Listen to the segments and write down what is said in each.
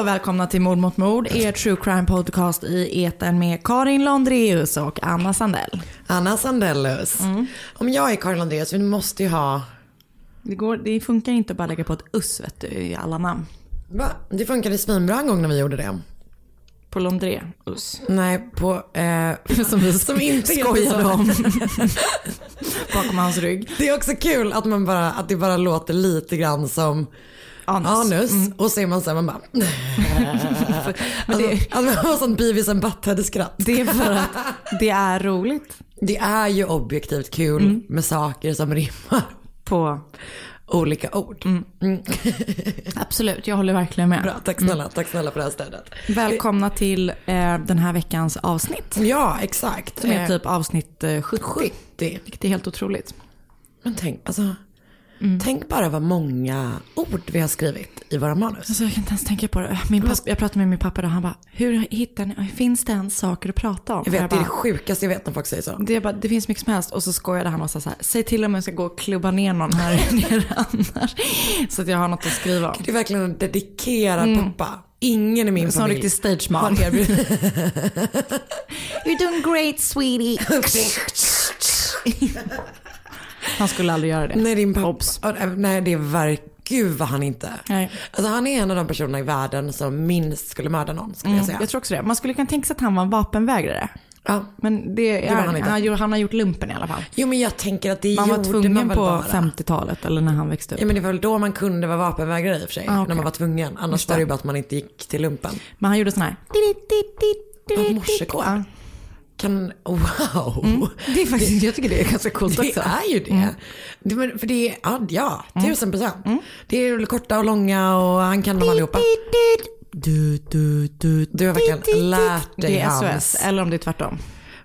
Och välkomna till Mord mot mord, er true crime podcast i eten med Karin Londreus och Anna Sandell. Anna Sandellus. Om jag är Karin Landreus, vi måste ju ha... Det, går, det funkar inte att bara lägga på ett us vet du, i alla namn. Va? Det funkade svinbra en gång när vi gjorde det. På Londré-us. Nej, på... Eh, Som vi som inte skojade om. Bakom hans rygg. Det är också kul att, man bara, att det bara låter lite grann som Anus. anus. Mm. Och så är man så här, man bara... Men det, Alltså, alltså, man har sånt Beavis and Butthead-skratt. det är för att det är roligt Det är ju objektivt kul Mm. med saker som rimmar på... olika ord. Absolut, jag håller verkligen med. Bra, tack snälla, tack snälla för det här stödet. Välkomna till eh, den här veckans avsnitt. Ja, exakt. Som är Eh, typ avsnitt eh, 70. 70. Vilket är helt otroligt. Men tänk, alltså, tänk bara vad många ord vi har skrivit i våra manus. Alltså jag kan inte ens tänka på det. Min pappa, jag pratade med min pappa och han bara, hur hittar ni, finns det ens saker att prata om? Jag vet, Och det är det bara, sjukaste jag vet när folk säger så. det, bara, det finns mycket som helst. Och så skojade han och sa så här, säg till om jag ska gå och klubba ner någon här nere annars. Så att jag har något att skriva om. Det är verkligen en dedikerad pappa. Ingen i min Som familj riktig stage mom. erbjudit. You're doing great sweetie. Han skulle aldrig göra det. Nej, din pappa. Obs. Nej, det är verkligen, gud vad han inte. Nej. Alltså han är en av de personerna i världen som minst skulle mörda någon skulle jag säga. Jag tror också det. Man skulle kunna tänka sig att han var en vapenvägrare. Ja. Men det, är, var han han, inte. gjort- han har gjort lumpen i alla fall. Jo men jag tänker att det Man var gjorde tvungen man väl på bara. 50-talet eller när han växte upp. Ja men det var väl då man kunde vara vapenvägrare i och för sig. Ah, okej. När man var tvungen. Annars det. var det ju bara att man inte gick till lumpen. Men han gjorde sån här... Ja, morsekod. Ja. Kan, wow. Mm. Det är faktiskt, jag tycker det är ganska coolt Det också. är ju det. det men- för det är, ja, ja tusen procent. Det är korta och långa och han kan dem allihopa. Du, du, du, du har verkligen lärt dig Det är hans. SOS, eller om det är tvärtom.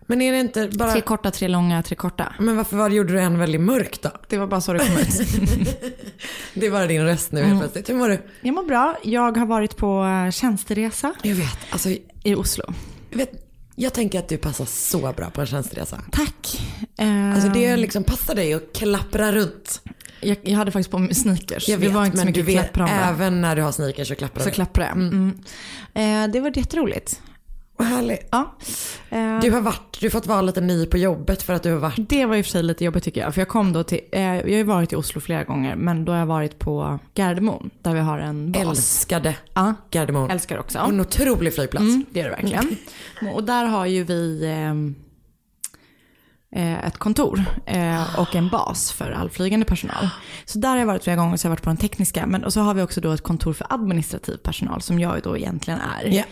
Men är det inte bara, Tre korta, tre långa, tre korta. men varför var, gjorde du en väldigt mörk då? Det var bara så det kom ut. Det är bara din röst nu helt plötsligt. Hur mår du? Jag mår bra. Jag har varit på eh, tjänsteresa Jag vet, alltså, i Oslo. jag vet, jag tänker att du passar så bra på en tjänsteresa. Tack. Alltså det liksom passar dig att klappra runt. jag, jag hade faktiskt på mig sneakers. Jag vet, det var inte så men du mycket vet, även när du har sneakers så klapprar Så du. klapprade jag. Mm. Eh, det var jätteroligt. Vad härligt. Ja. Eh, Du har varit, du har fått vara lite ny på jobbet för att du har varit Det var i och för sig lite jobbigt tycker jag. För jag kom då till, eh, jag har ju varit i Oslo flera gånger, men då har jag varit på Gardermoen, där vi har en bas. älskade Ja, Gardermoen. älskar också. En otrolig flygplats. Mm, det är det verkligen. Och där har ju vi ehm, eh, ett kontor eh, och en bas för all flygande personal. Så där har jag varit flera gånger, så jag har varit på den tekniska. Men, och så har vi också då ett kontor för administrativ personal, som jag då egentligen är. Ja.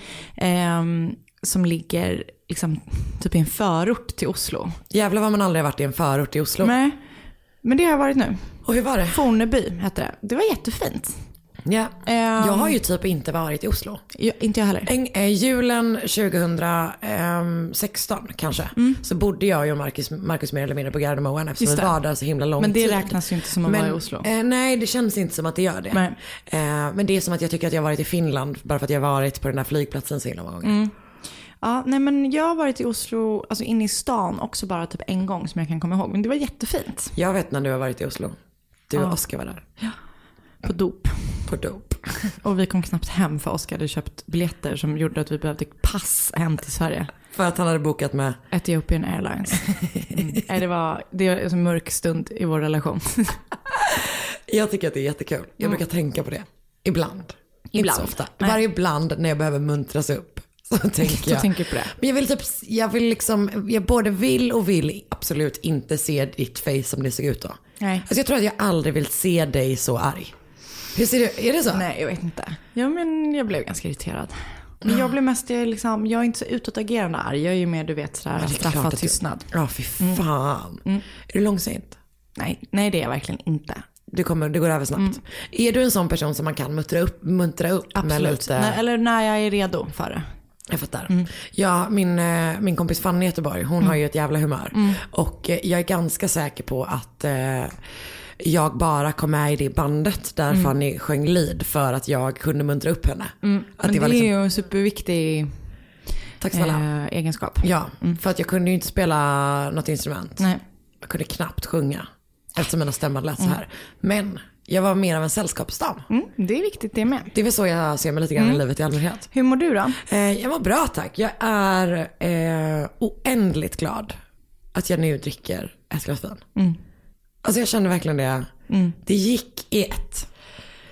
Som ligger liksom, typ i en förort till Oslo. Jävlar vad man aldrig har varit i en förort i Oslo. Nej, men det har jag varit nu. Och hur var det? Forneby hette det. Det var jättefint. Ja. Ehm, Jag har ju typ inte varit i Oslo. jag, inte jag heller. En, eh, julen 2016 kanske, så bodde jag och Marcus, Marcus mer eller mindre på Gardermoen eftersom Just vi var där så himla lång Men det tid. räknas ju inte som att vara i Oslo. Eh, nej, det känns inte som att det gör det. Eh, men det är som att jag tycker att jag har varit i Finland bara för att jag har varit på den där flygplatsen så himla många gånger. Mm. Ja, nej men jag har varit i Oslo, alltså inne i stan också bara typ en gång som jag kan komma ihåg. Men det var jättefint. Jag vet när du har varit i Oslo. Du och Oskar var där. På dop. På dop. Och vi kom knappt hem för Oskar hade köpt biljetter som gjorde att vi behövde pass hem till Sverige. För att han hade bokat med. Ethiopian Airlines. Mm. Nej, det var det är en mörk stund i vår relation. Jag tycker att det är jättekul. Jag brukar tänka på det. Ibland. Inte Ibland. så ofta. Nej. Bara ibland när jag behöver muntras upp. Så tänker Så jag. tänker på det. Men jag vill typ, jag vill liksom, jag både vill och vill absolut inte se ditt face som det såg ut då. Nej. Alltså jag tror att jag aldrig vill se dig så arg. Hur ser du, är det så? Nej, jag vet inte. Ja, men jag blev ganska irriterad. Men jag blev mest, liksom, jag är inte så utåtagerande arg. Jag är ju mer, du vet, sådär straffad tystnad. Ja, fy fan. Är du långsint? Nej, nej, det är jag verkligen inte. Du kommer, det går över snabbt. Är du en sån person som man kan muntra upp, muntra upp Absolut. lite? Nej, eller när jag är redo för det. Jag fattar. Ja, min, eh, min kompis Fanny i Göteborg, hon har ju ett jävla humör. Och eh, jag är ganska säker på att eh, jag bara kom med i det bandet där Fanny sjöng lead för att jag kunde muntra upp henne. Att Men det, var liksom, är ju en superviktig tack eh, egenskap. Ja, för att jag kunde ju inte spela något instrument. Nej. Jag kunde knappt sjunga eftersom mina stämmor lät så här. Men jag var mer av en sällskapsdam. Mm, det är viktigt det med. Det är väl så jag ser mig lite grann i livet i allmänhet. Hur mår du då? Eh, jag mår bra tack. Jag är eh, oändligt glad att jag nu dricker ett glas vin. Alltså jag kände verkligen det. Det gick i ett.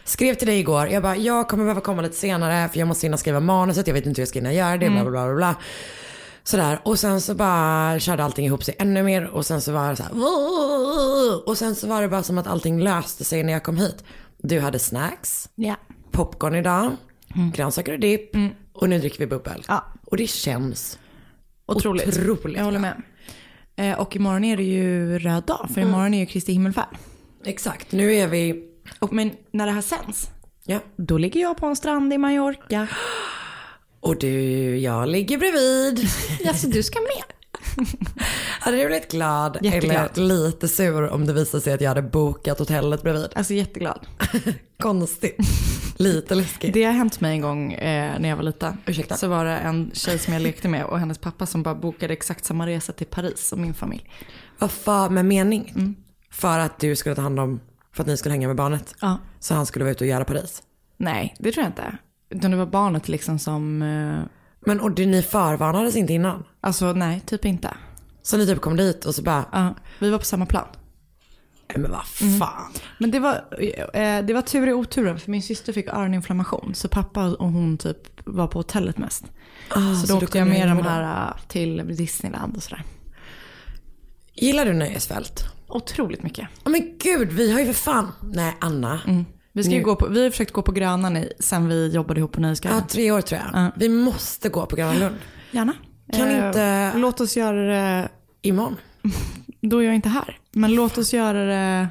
Skrev till dig igår, jag bara, jag kommer behöva komma lite senare för jag måste hinna skriva manuset, jag vet inte hur jag ska hinna göra det, bla bla bla bla. bla. Sådär, och sen så bara körde allting ihop sig ännu mer och sen så var det så här, "Woo!" och sen så var det bara som att allting löste sig när jag kom hit. Du hade snacks, Ja. popcorn idag, grönsaker och dipp och nu dricker vi bubbel. Ja. Och det känns Otroligt. Otroligt Jag håller med. Eh, och imorgon är det ju röd dag, för imorgon är ju Kristi himmelfärd. exakt. Nu är vi, Och, men när det här sänds, ja. då ligger jag på en strand i Mallorca. Och du, jag ligger bredvid. Ja, så du ska med? Hade du blivit glad Jätteglad. eller lite sur om det visade sig att jag hade bokat hotellet bredvid? Alltså jätteglad. Konstigt. lite läskigt. Det har hänt mig en gång eh, när jag var liten. Ursäkta? Så var det en tjej som jag lekte med och hennes pappa som bara bokade exakt samma resa till Paris som min familj. Vad fan med mening? För att du skulle ta hand om, för att ni skulle hänga med barnet. Ja. Så han skulle vara ute och göra Paris. Nej, det tror jag inte. Utan det var barnet liksom som, eh, Men och du, ni förvarnades inte innan? alltså nej, typ inte. Så ni typ kom dit och så bara, Ja, vi var på samma plan. "Nej, men vad fan. Men det var, eh, det var tur i oturen för min syster fick öroninflammation. Så pappa och hon typ var på hotellet mest. Ah, så så då du åkte jag kunde med hänga med här eh, till Disneyland och sådär. Gillar du nöjesfält? Otroligt mycket. Ja men gud, vi har ju för fan, nej Anna. Vi, ska Nu- gå på, vi har försökt gå på Grönan i, sen vi jobbade ihop på Nöjesguiden. Ja, tre år tror jag. Ja. Vi måste gå på Gröna Lund. Gärna. Kan Eh, inte- Låt oss göra det, Imorgon. då är jag inte här. Men låt oss göra det,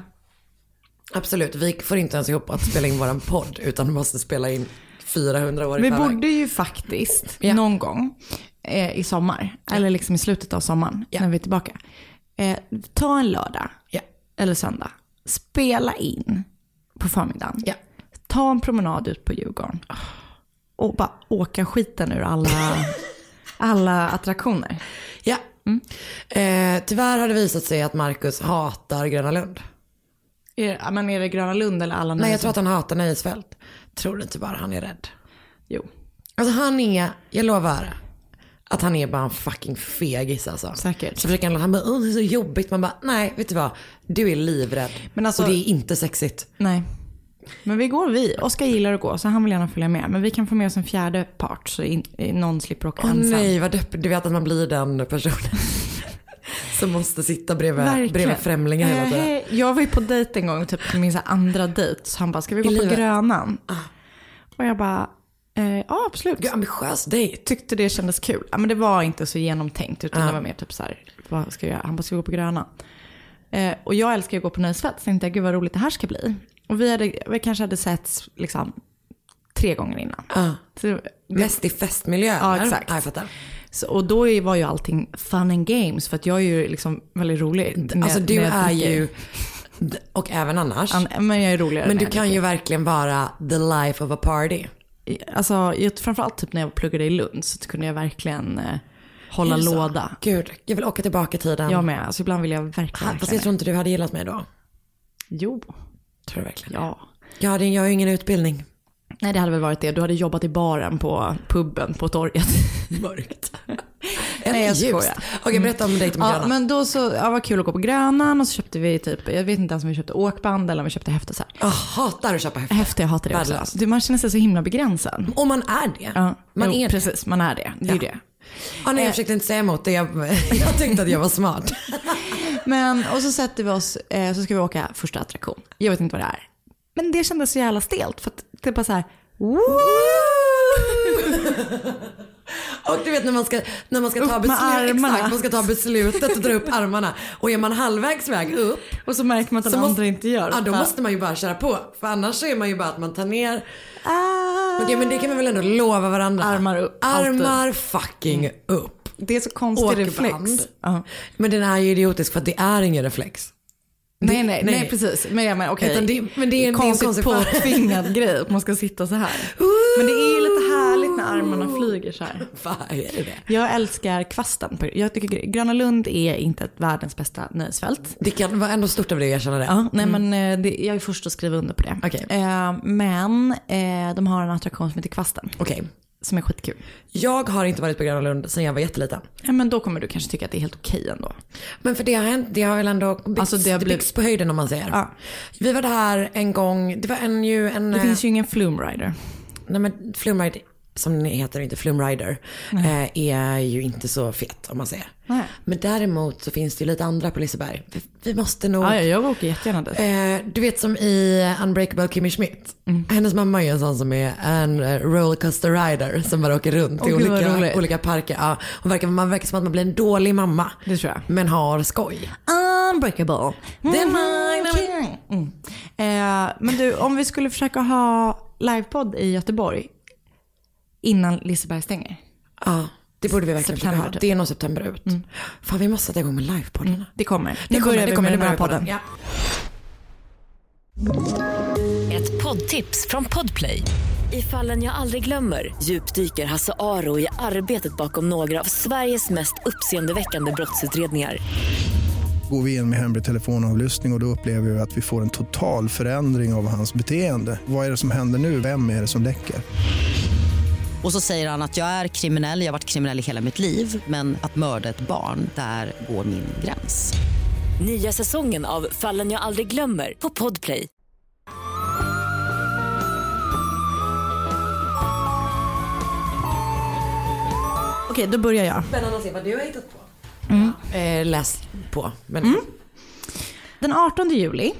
Absolut, vi får inte ens ihop att spela in våran podd utan måste spela in 400 år i vi borde ju faktiskt Ja. någon gång eh, i sommar, eller liksom i slutet av sommaren Ja. när vi är tillbaka. Eh, ta en lördag eller söndag, spela in på förmiddagen. Ja. Ta en promenad ut på Djurgården och bara åka skiten ur alla, alla attraktioner. Ja. Eh, tyvärr har det visat sig att Marcus hatar Gröna Lund. Är, men är det Gröna Lund eller alla Nej, jag tror att han hatar nöjesfält. Tror inte bara han är rädd. Jo, Alltså han är, jag lovar, att han är bara en fucking fegis alltså. säkert. Så försöker han, han bara, det är så jobbigt. Man bara, nej, vet du vad? Du är livrädd. Men alltså- Och det är inte sexigt. Nej. Men vi går vi. Oskar gillar att gå så han vill gärna följa med. Men vi kan få med oss en fjärde part så in, någon slipper åka Åh ensam. nej, vad deppigt. Du vet att man blir den personen. som måste sitta bredvid, Verkligen. bredvid främlingar hela Eh, tiden. Jag var ju på dejt en gång, typ min så andra dejt. Så han bara, ska vi gå I på livet? Ah. Grönan? Och jag bara, eh, ja absolut. Gud, ambitiös dejt. Tyckte det kändes kul. Ja, men det var inte så genomtänkt utan Ja. det var mer typ så här, vad ska jag göra? Han bara, ska gå på Grönan? Eh, och jag älskar ju att gå på nöjesfält. Så tänkte jag, gud vad roligt det här ska bli. Och vi, hade, vi kanske hade sett liksom tre gånger innan. Ja. Så, det- Mest i festmiljö. Ja, eller? exakt. Ja, jag fattar. Så, och då var ju allting fun and games för att jag är ju liksom väldigt rolig. när- Alltså du är ju, och även annars. An, men jag är roligare Men du kan ju verkligen vara the life of a party. Alltså jag- framförallt typ när jag pluggade i Lund så kunde jag verkligen eh, hålla så? låda. Gud, jag vill åka tillbaka i tiden. Jag med, alltså ibland vill jag verkligen, Fast jag tror inte du hade gillat mig då. Jo, Tror du verkligen? ja. Jag, hade, jag har ju ingen utbildning. Nej det hade väl varit det, du hade jobbat i baren på puben på torget. Mörkt. Nej, jag skojar. Okej, berätta om dejten med Ja, Gröna. men då så, ja, vad kul att gå på Grönan och så köpte vi typ, jag vet inte ens om vi köpte åkband eller om vi köpte häfte så här. Jag hatar att köpa häften. Häfte, jag hatar det också. Värdelöst. Du, man känner sig så himla begränsad. Och man är det. Ja, Man jo, är det. precis, man är det. Det är ju det. Ja, nej, jag försökte inte säga emot det. Jag, jag tänkte att jag var smart. Men, och så sätter vi oss, eh, så ska vi åka första attraktion. Jag vet inte vad det är. Men det kändes så jävla stelt för att det bara så här, Och du vet när man ska, när man ska ta Upp beslut, exakt, man ska ta beslutet och dra upp armarna. Och är man halvvägs väg upp, och så märker man att den andra måste, inte gör. ja, då måste man ju bara köra på. För annars så är man ju bara att man tar ner. Ah. Okej men det kan vi väl ändå lova varandra. Armar upp, alltid. Armar fucking upp. Det är så konstig Åkband. reflex. Ja. Men den är ju idiotisk för att det är ingen reflex. Nej, Det- nej, nej, precis. Men jag menar. Utan det- men det är en- konstigt påtvingad grej att man ska sitta så här. Men det är ju lite härligt när armarna flyger så här. Det? Jag älskar kvasten. Jag tycker Gröna Lund är inte världens bästa nöjesfält. Det kan vara ändå stort av dig att erkänna det. Ja, nej men eh, det, jag är först att skriva under på det. Okej. Eh, men eh, de har en attraktion som heter Kvasten. Okej. Som är skitkul. Jag har inte varit på Gröna Lund sedan jag var jätteliten. Ja, men då kommer du kanske tycka att det är helt okej ändå. Men för det har hänt, det har väl ändå byggts, Alltså, det har blivit- byggs på höjden om man säger. Ja. Vi var där en gång, det var en ju en... Det eh, finns ju ingen Flume Rider. Nej men Flumride, som den heter, inte Flumrider, eh, är ju inte så fet om man säger. Nej. Men däremot så finns det ju lite andra på Liseberg. Vi, vi måste nog... Ja, ja, jag åker jättegärna dit. Eh, du vet som i Unbreakable Kimmy Schmidt. Mm. Hennes mamma är ju en sån som är en eh, rollercoaster rider som bara åker runt i gud, vad olika, olika parker. Ja, hon verkar, man verkar som att man blir en dålig mamma. Det tror jag. Men har skoj. Unbreakable. Den Mm. Eh, men du, om vi skulle försöka ha livepodd i Göteborg innan Liseberg stänger. Ja, det borde vi verkligen försöka typ. Det är nog september ut. Fan vi måste sätta igång med livepoddarna. Det kommer. Det Nu kommer, det vi kommer, med det den här börjar podden. Ja. Ett poddtips från Podplay. I fallen jag aldrig glömmer djupdyker Hasse Aro i arbetet bakom några av Sveriges mest uppseendeväckande brottsutredningar. Går vi in med hemlig telefonavlyssning och, och då upplever vi att vi får en total förändring av hans beteende. Vad är det som händer nu? Vem är det som läcker? Och så säger han att jag är kriminell, jag har varit kriminell i hela mitt liv men att mörda ett barn, där går min gräns. Nya säsongen av Fallen jag aldrig glömmer på Podplay. Okej, då börjar jag. Spännande att se vad du har hittat på. Eh, läs på. Men Mm. Den 18 juli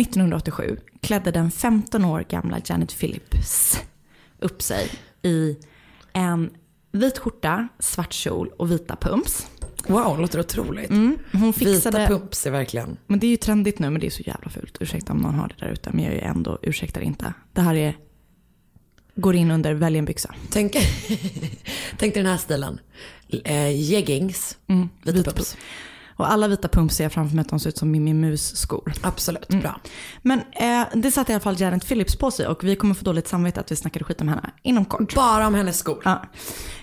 1987 klädde den 15 år gamla Janet Phillips upp sig i en vit skjorta, svart kjol och vita pumps. wow, låter otroligt. Mm, Hon fixade... Vita pumps är verkligen. Men det är ju trendigt nu, men det är så jävla fult. Ursäkta om någon har det där ute, men jag är ju ändå, ursäktar inte. Det här är, går in under välj en byxa. Tänk, tänk dig den här stilen. Eh, jeggings, Mm, vita vita pumps. Och alla vita pumps ser jag framför mig att de ser ut som Mimmi Mus-skor. Absolut, Mm. bra. Men eh, det satte i alla fall Janet Phillips på sig och vi kommer få dåligt samvete att vi snackade skit om henne inom kort. Bara om hennes skor. Ja.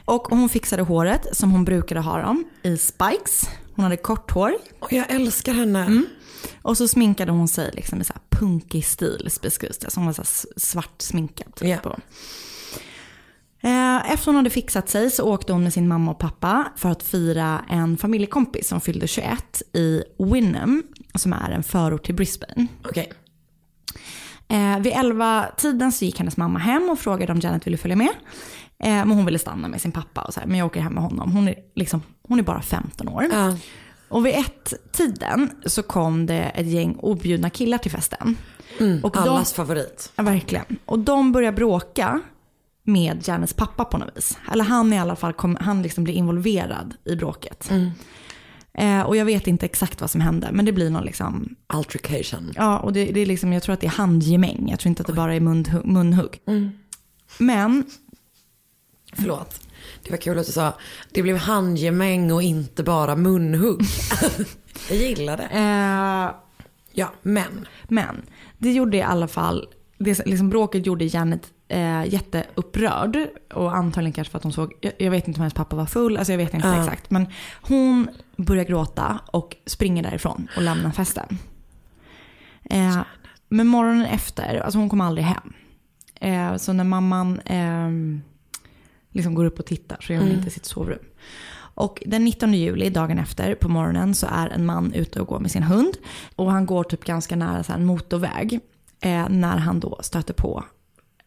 Och hon fixade håret som hon brukade ha dem i spikes. Hon hade kort hår. Och jag älskar henne. Mm. Och så sminkade hon sig liksom i så här punkig stil beskrivs det. Som var så svart sminkad. Typ. Och- Eh, Efter hon hade fixat sig så åkte hon med sin mamma och pappa för att fira en familjekompis som fyllde 21 i Wynnum, som är en förort till Brisbane. Okej. Eh, vid 11-tiden så gick hennes mamma hem och frågade om Janet ville följa med. Eh, men hon ville stanna med sin pappa och så här, men jag åker hem med honom. Hon är, liksom, hon är bara 15 år. Ja. Och vid ett-tiden så kom det ett gäng objudna killar till festen. och de, Allas favorit. Ja, verkligen. Och de börjar bråka med Janets pappa på något vis. Eller han i alla fall, kom, han liksom blir involverad i bråket. Eh, och jag vet inte exakt vad som hände, men det blir någon liksom, Altercation. ja och det, det är liksom, jag tror att det är handgemäng. Jag tror inte att det bara är munhu- munhugg. Men, Förlåt. Det var kul att du sa, det blev handgemäng och inte bara munhugg. jag gillar det. eh, Ja, men. men, det gjorde i alla fall det liksom bråket gjorde Janet eh, jätteupprörd. Och antagligen kanske för att hon såg, jag, jag vet inte om hennes pappa var full, alltså jag vet inte Ja. exakt. Men hon börjar gråta och springer därifrån och lämnar festen. Eh, men morgonen efter, alltså hon kom aldrig hem. Eh, så när mamman eh, liksom går upp och tittar så är hon Mm. inte i sitt sovrum. Och den 19 juli, dagen efter, på morgonen så är en man ute och går med sin hund. Och han går typ ganska nära så en motorväg. Eh, när han då stöter på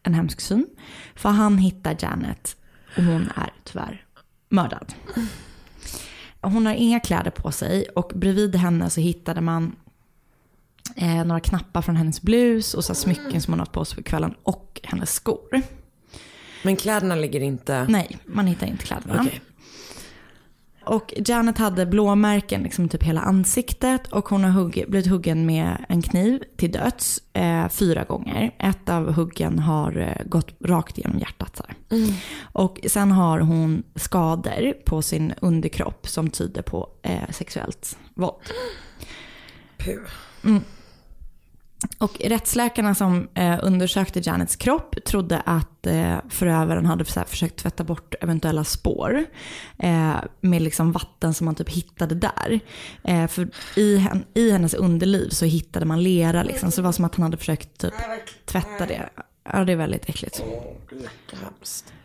en hemsk syn. För han hittar Janet och hon är tyvärr mördad. Hon har inga kläder på sig och bredvid henne så hittade man eh, några knappar från hennes blus och så smycken som hon har på sig för kvällen och hennes skor. Men kläderna ligger inte... Nej, man hittar inte kläderna. Okej. Och Janet hade blåmärken liksom typ hela ansiktet och hon har hugg, blivit huggen med en kniv till döds eh, fyra gånger. Ett av huggen har eh, gått rakt genom hjärtat. Så här. Och sen har hon skador på sin underkropp som tyder på eh, sexuellt våld. Puh. Och rättsläkarna som eh, undersökte Janets kropp trodde att eh, förövaren hade försökt tvätta bort eventuella spår eh, med liksom vatten som man typ hittade där. Eh, för i, i hennes underliv så hittade man lera liksom, så det var som att han hade försökt typ, tvätta det. Ja, det är väldigt äckligt.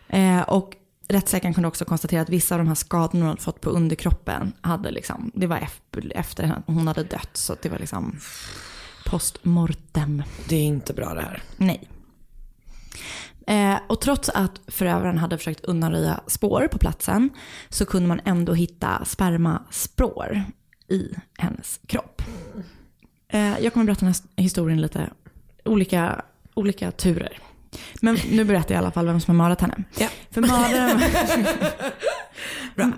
Eh, och rättsläkaren kunde också konstatera att vissa av de här skadorna hon hade fått på underkroppen hade liksom, det var efter, hon hade dött. Så det var liksom postmortem. Det är inte bra det här. Nej. Eh, och trots att förövaren hade försökt undanröja spår på platsen så kunde man ändå hitta spermaspår i hennes kropp. Eh, jag kommer berätta den här historien lite olika, olika turer. Men nu berättar jag i alla fall vem som har mördat henne. Ja. För mördaren,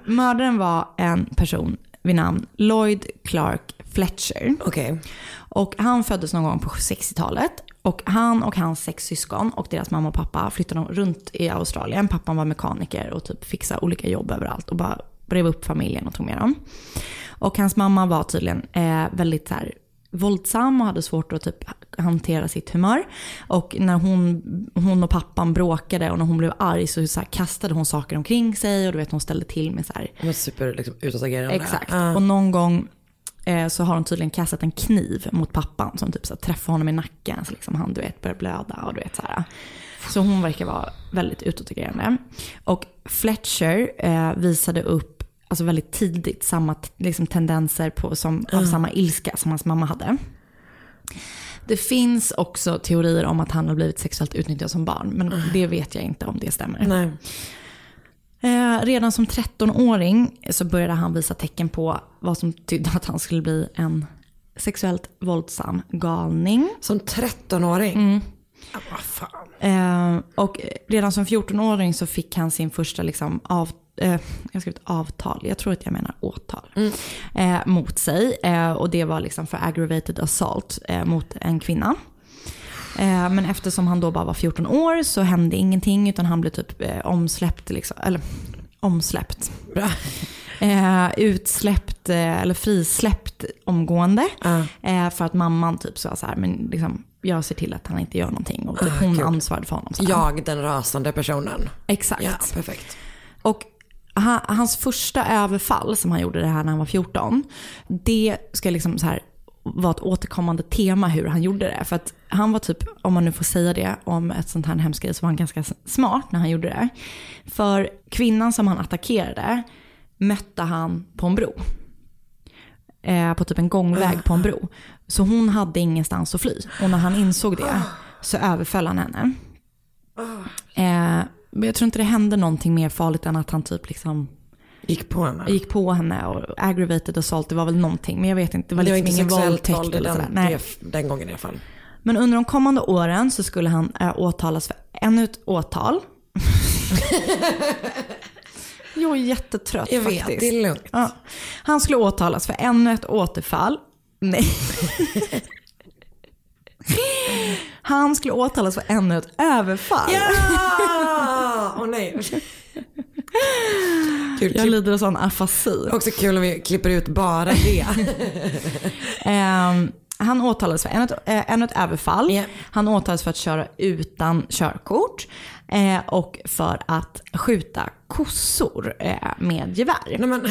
mördaren var en person vid namn Lloyd Clark Fletcher. Okej. Och han föddes någon gång på 60-talet. Och han och hans sex syskon och deras mamma och pappa flyttade runt i Australien. Pappan var mekaniker och typ fixade olika jobb överallt och bara brev upp familjen och tog med dem. Och hans mamma var tydligen eh, väldigt så här, våldsam och hade svårt att typ hantera sitt humör. Och när hon, hon och pappan bråkade och när hon blev arg så, så kastade hon saker omkring sig och du vet hon ställde till med så här De är super liksom, utåtagerande. Exakt. Ja. Och någon gång eh, så har hon tydligen kastat en kniv mot pappan som typ så här, träffar honom i nacken så liksom han du vet börjar blöda och du vet så här. Så hon verkar vara väldigt utåtagerande. Och Fletcher eh, visade upp alltså väldigt tidigt samma liksom, tendenser på, som, av samma ilska som hans mamma hade. Det finns också teorier om att han har blivit sexuellt utnyttjad som barn, men det vet jag inte om det stämmer. Eh, redan som 13-åring så började han visa tecken på vad som tydde att han skulle bli en sexuellt våldsam galning. Som 13-åring? Mm. Fan. Eh, och redan som 14-åring så fick han sin första liksom av, eh, jag har skrivit avtal, jag tror att jag menar åtal, eh, mot sig. Eh, och det var liksom för aggravated assault eh, mot en kvinna. Eh, men eftersom han då bara var 14 år så hände ingenting utan han blev typ eh, omsläppt, liksom, eller omsläppt. Bra. Eh, utsläppt eh, eller frisläppt omgående. Ja. Eh, för att mamman typ sa så här, men liksom, jag ser till att han inte gör någonting. Och typ hon kul. ansvarade för honom. Så här. Jag, den rasande personen. Exakt. Ja, perfekt. Och hans första överfall som han gjorde det här när han var 14. Det ska liksom så här vara ett återkommande tema hur han gjorde det. För att han var typ, om man nu får säga det om ett sånt här hemskt grej, så var han ganska smart när han gjorde det. För kvinnan som han attackerade mötte han på en bro. Eh, på typ en gångväg på en bro. Så hon hade ingenstans att fly. Och när han insåg det så överföll han henne. Eh, men jag tror inte det hände någonting mer farligt än att han typ liksom Gick på henne. gick på henne och aggravated assault, det var väl någonting. Men jag vet inte, det var Det var liksom inte ingen våldtäkt eller sådär. Nej. den gången i alla fall. Men under de kommande åren så skulle han äh, åtalas för ännu ett åtal. jag är jättetrött Jag vet, faktiskt. det är lugnt. Ja. Han skulle åtalas för ännu ett återfall. Nej. Han skulle åtalas för ännu ett överfall. Ja! Åh nej. Kul, Jag lider av sån afasi. Också kul om vi klipper ut bara det. Ehm, han åtalades för ännu ett, ännu ett överfall. Ja. Han åtalades för att köra utan körkort. Eh, och för att skjuta kossor eh, med gevär. Nej, men,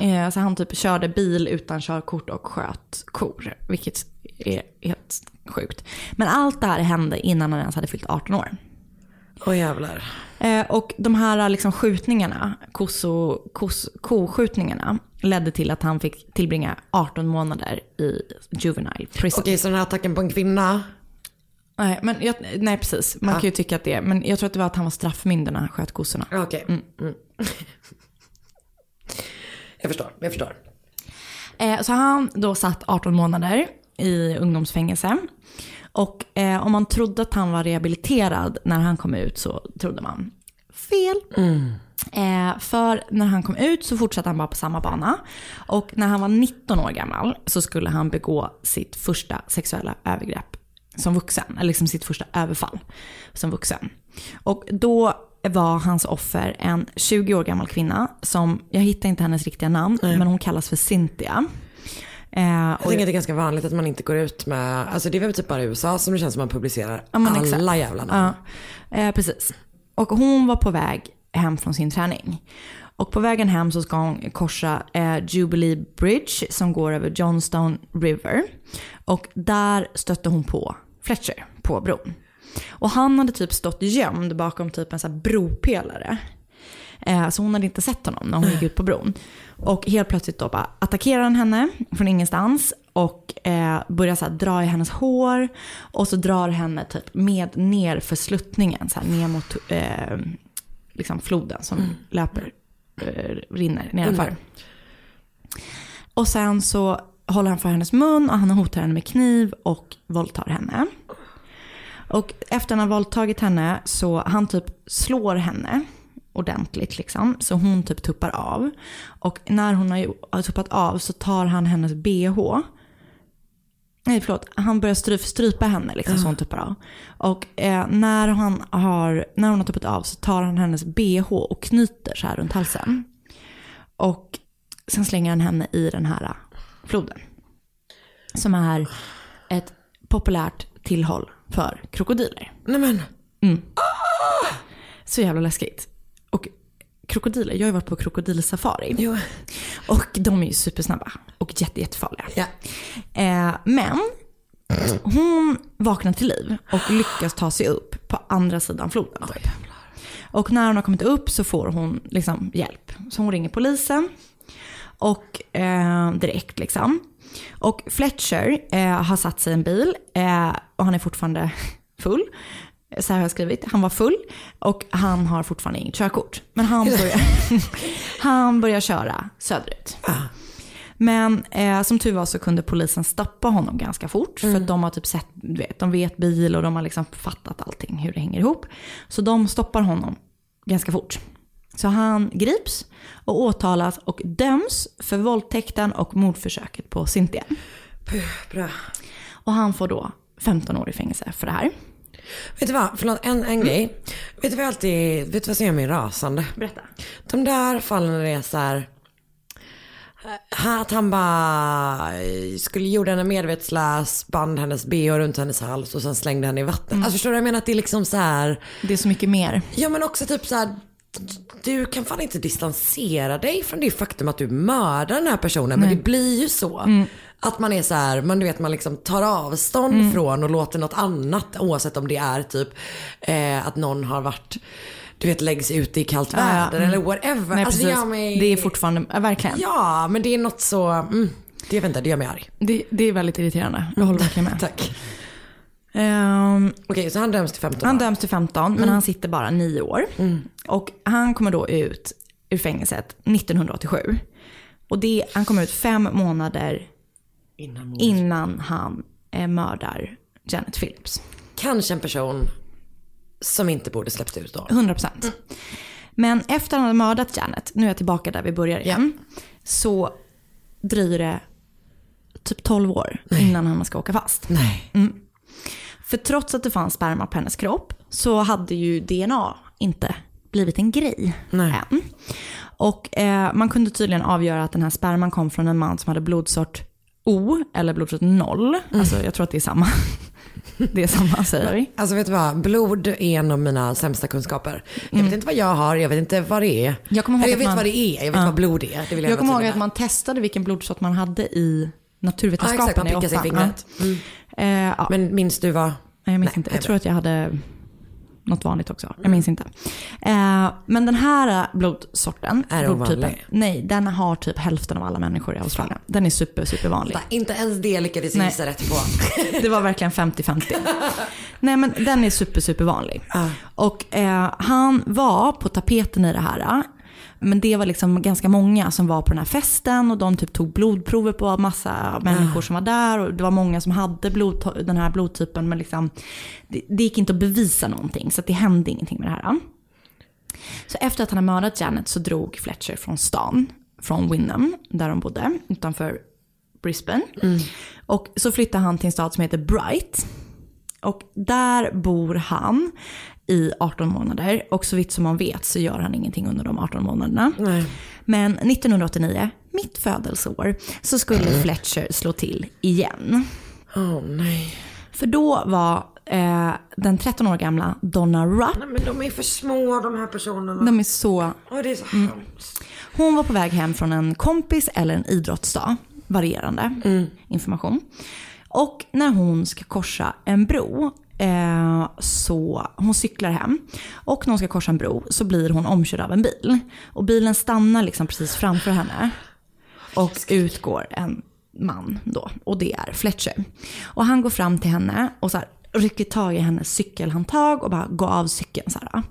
Eh, så han typ körde bil utan körkort och sköt kor. Vilket är helt sjukt. Men allt det här hände innan han ens hade fyllt 18 år. Åh jävlar. Eh, och de här liksom skjutningarna, kosso, kos, koskjutningarna, ledde till att han fick tillbringa 18 månader i juvenile prison. Okej, så den här attacken på en kvinna. Nej, men jag, nej, precis. Man kan ju tycka att det är, men jag tror att det var att han var straffmyndig när han sköt kossorna. Okej. Mm. jag förstår, jag förstår. Eh, så han då satt 18 månader i ungdomsfängelse. Och eh, om man trodde att han var rehabiliterad när han kom ut så trodde man fel. Eh, för när han kom ut så fortsatte han bara på samma bana. Och när han var 19 år gammal så skulle han begå sitt första sexuella övergrepp som vuxen. Eller liksom sitt första överfall som vuxen. Och då var hans offer en 20 år gammal kvinna som, jag hittar inte hennes riktiga namn, men hon kallas för Cynthia. Eh, Jag tänker att det är ganska vanligt att man inte går ut med, alltså det är väl typ bara i USA som det känns som man publicerar Ja, alla exakt. jävla namn. Ja, eh, precis. Och hon var på väg hem från sin träning. Och på vägen hem så ska hon korsa eh, Jubilee Bridge som går över Johnstone River. Och där stötte hon på Fletcher på bron. Och han hade typ stått gömd bakom typ en sån här bropelare. Eh, så hon hade inte sett honom när hon gick ut på bron. Och helt plötsligt då bara attackerar han henne från ingenstans och eh, börjar så dra i hennes hår. Och så drar henne typ med ner för sluttningen, så här ner mot eh, liksom floden som löper, eh, rinner nedanför. Och sen så håller han för hennes mun och han hotar henne med kniv och våldtar henne. Och efter han har våldtagit henne så han typ slår henne ordentligt liksom. Så hon typ tuppar av. Och när hon har, tuppat av så tar han hennes bh. Nej förlåt, han börjar stry, strypa henne liksom så hon tuppar av. Och eh, när, han har, när hon har tuppat av så tar han hennes bh och knyter så här runt halsen. Och sen slänger han henne i den här floden. Som är ett populärt tillhåll för krokodiler. Nej men, Så jävla läskigt. Krokodiler, jag har ju varit på krokodilsafari. jo. Och de är ju supersnabba och jätte, jättefarliga. Ja. Eh, men hon vaknar till liv och lyckas ta sig upp på andra sidan floden. Typ. Och när hon har kommit upp så får hon liksom hjälp. Så hon ringer polisen. Och eh, direkt liksom. Och Fletcher eh, har satt sig i en bil eh, och han är fortfarande full. Så här har jag skrivit. Han var full och han har fortfarande inget körkort. Men han börjar, han börjar köra söderut. Men eh, som tur var så kunde polisen stoppa honom ganska fort. För att de har typ sett, du vet, de vet bil och de har liksom fattat allting, hur det hänger ihop. Så de stoppar honom ganska fort. Så han grips och åtalas och döms för våldtäkten och mordförsöket på Cynthia. Bra. Och han får då 15 år i fängelse för det här. Vet du vad, förlåt, en, en grej. Vet du vad jag alltid, vet du vad som gör mig rasande? Berätta. De där fallen när det är så här. eh, Att han bara skulle gjorde henne medvetslös, band hennes bh runt hennes hals och sen slängde henne i vattnet. Alltså förstår du? Jag menar att det är liksom så här. Det är så mycket mer. Ja men också typ så här. Du kan fan inte distansera dig från det faktum att du mördar den här personen. Men det blir ju så. Att man är så här, man, du vet, man liksom tar avstånd från och låter något annat, oavsett om det är typ eh, att någon har varit, du vet läggs ute i kallt Ja, väder mm. eller whatever. Nej, alltså, det, mig... Det är fortfarande, verkligen. Ja, men det är något så, mm, det, inte, det gör mig arg. Det, det är väldigt irriterande. Jag håller verkligen med. Tack. Ehm, Okej, så han döms till 15 Han år. döms till 15 men han sitter bara 9 år. Och han kommer då ut ur fängelset 1987. Och det, han kommer ut fem månader Innan innan han eh, mördar Janet Phillips. Kanske en person som inte borde släppts ut då. 100%. Men efter han hade mördat Janet, nu är jag tillbaka där vi börjar igen. Så dröjer det typ 12 år innan han ska åka fast. Nej. För trots att det fanns sperma på hennes kropp så hade ju DNA inte blivit en grej Nej. än. Och eh, man kunde tydligen avgöra att den här sperman kom från en man som hade blodsort O eller blodsort 0. Alltså jag tror att det är samma. Det är samma säger vi. Alltså vet du vad, blod är en av mina sämsta kunskaper. Jag Mm. vet inte vad jag har, jag vet inte vad det är. Jag kommer ihåg jag vet man- vad det är, jag vet Ja. vad blod är. Jag, Jag kommer ihåg att man testade vilken blodsort man hade i naturvetenskapen exakt, man i sig åttan. fingret. Mm. Eh, ja. Men minns du vad? Nej, jag minns Nej, inte. Jag jag tror att jag hade något vanligt också. Jag minns inte. Eh, men den här blodsorten, Är den blodtypen, vanlig? nej, den har typ hälften av alla människor i Australien. Den är super, super vanlig. Inte ens det lyckades jag gissa rätt på. Det var verkligen 50-50. Nej men den är super, super vanlig. Och eh, han var på tapeten i det här. Men det var liksom ganska många som var på den här festen och de typ tog blodprover på massa människor som var där. Och det var många som hade blod, den här blodtypen men liksom, det, det gick inte att bevisa någonting så det hände ingenting med det här. Så efter att han hade mördat Janet så drog Fletcher från stan, från Wynnum, där de bodde, utanför Brisbane. Och så flyttade han till en stad som heter Bright. Och där bor han i 18 månader. Och så vitt som man vet så gör han ingenting under de 18 månaderna. Men 1989, mitt födelseår, så skulle Fletcher slå till igen. Åh nej. För då var eh, den 13 år gamla Donna Rupp, Nej men de är för små de här personerna. de är så Åh, det är så Mm. Hon var på väg hem från en kompis eller en idrottsdag. Varierande information. Och när hon ska korsa en bro, eh, så hon cyklar hem. Och när hon ska korsa en bro så blir hon omkörd av en bil. Och bilen stannar liksom precis framför henne. Och utgår en man då. Och det är Fletcher. Och han går fram till henne och så här, rycker tag i hennes cykelhandtag och bara går av cykeln så här.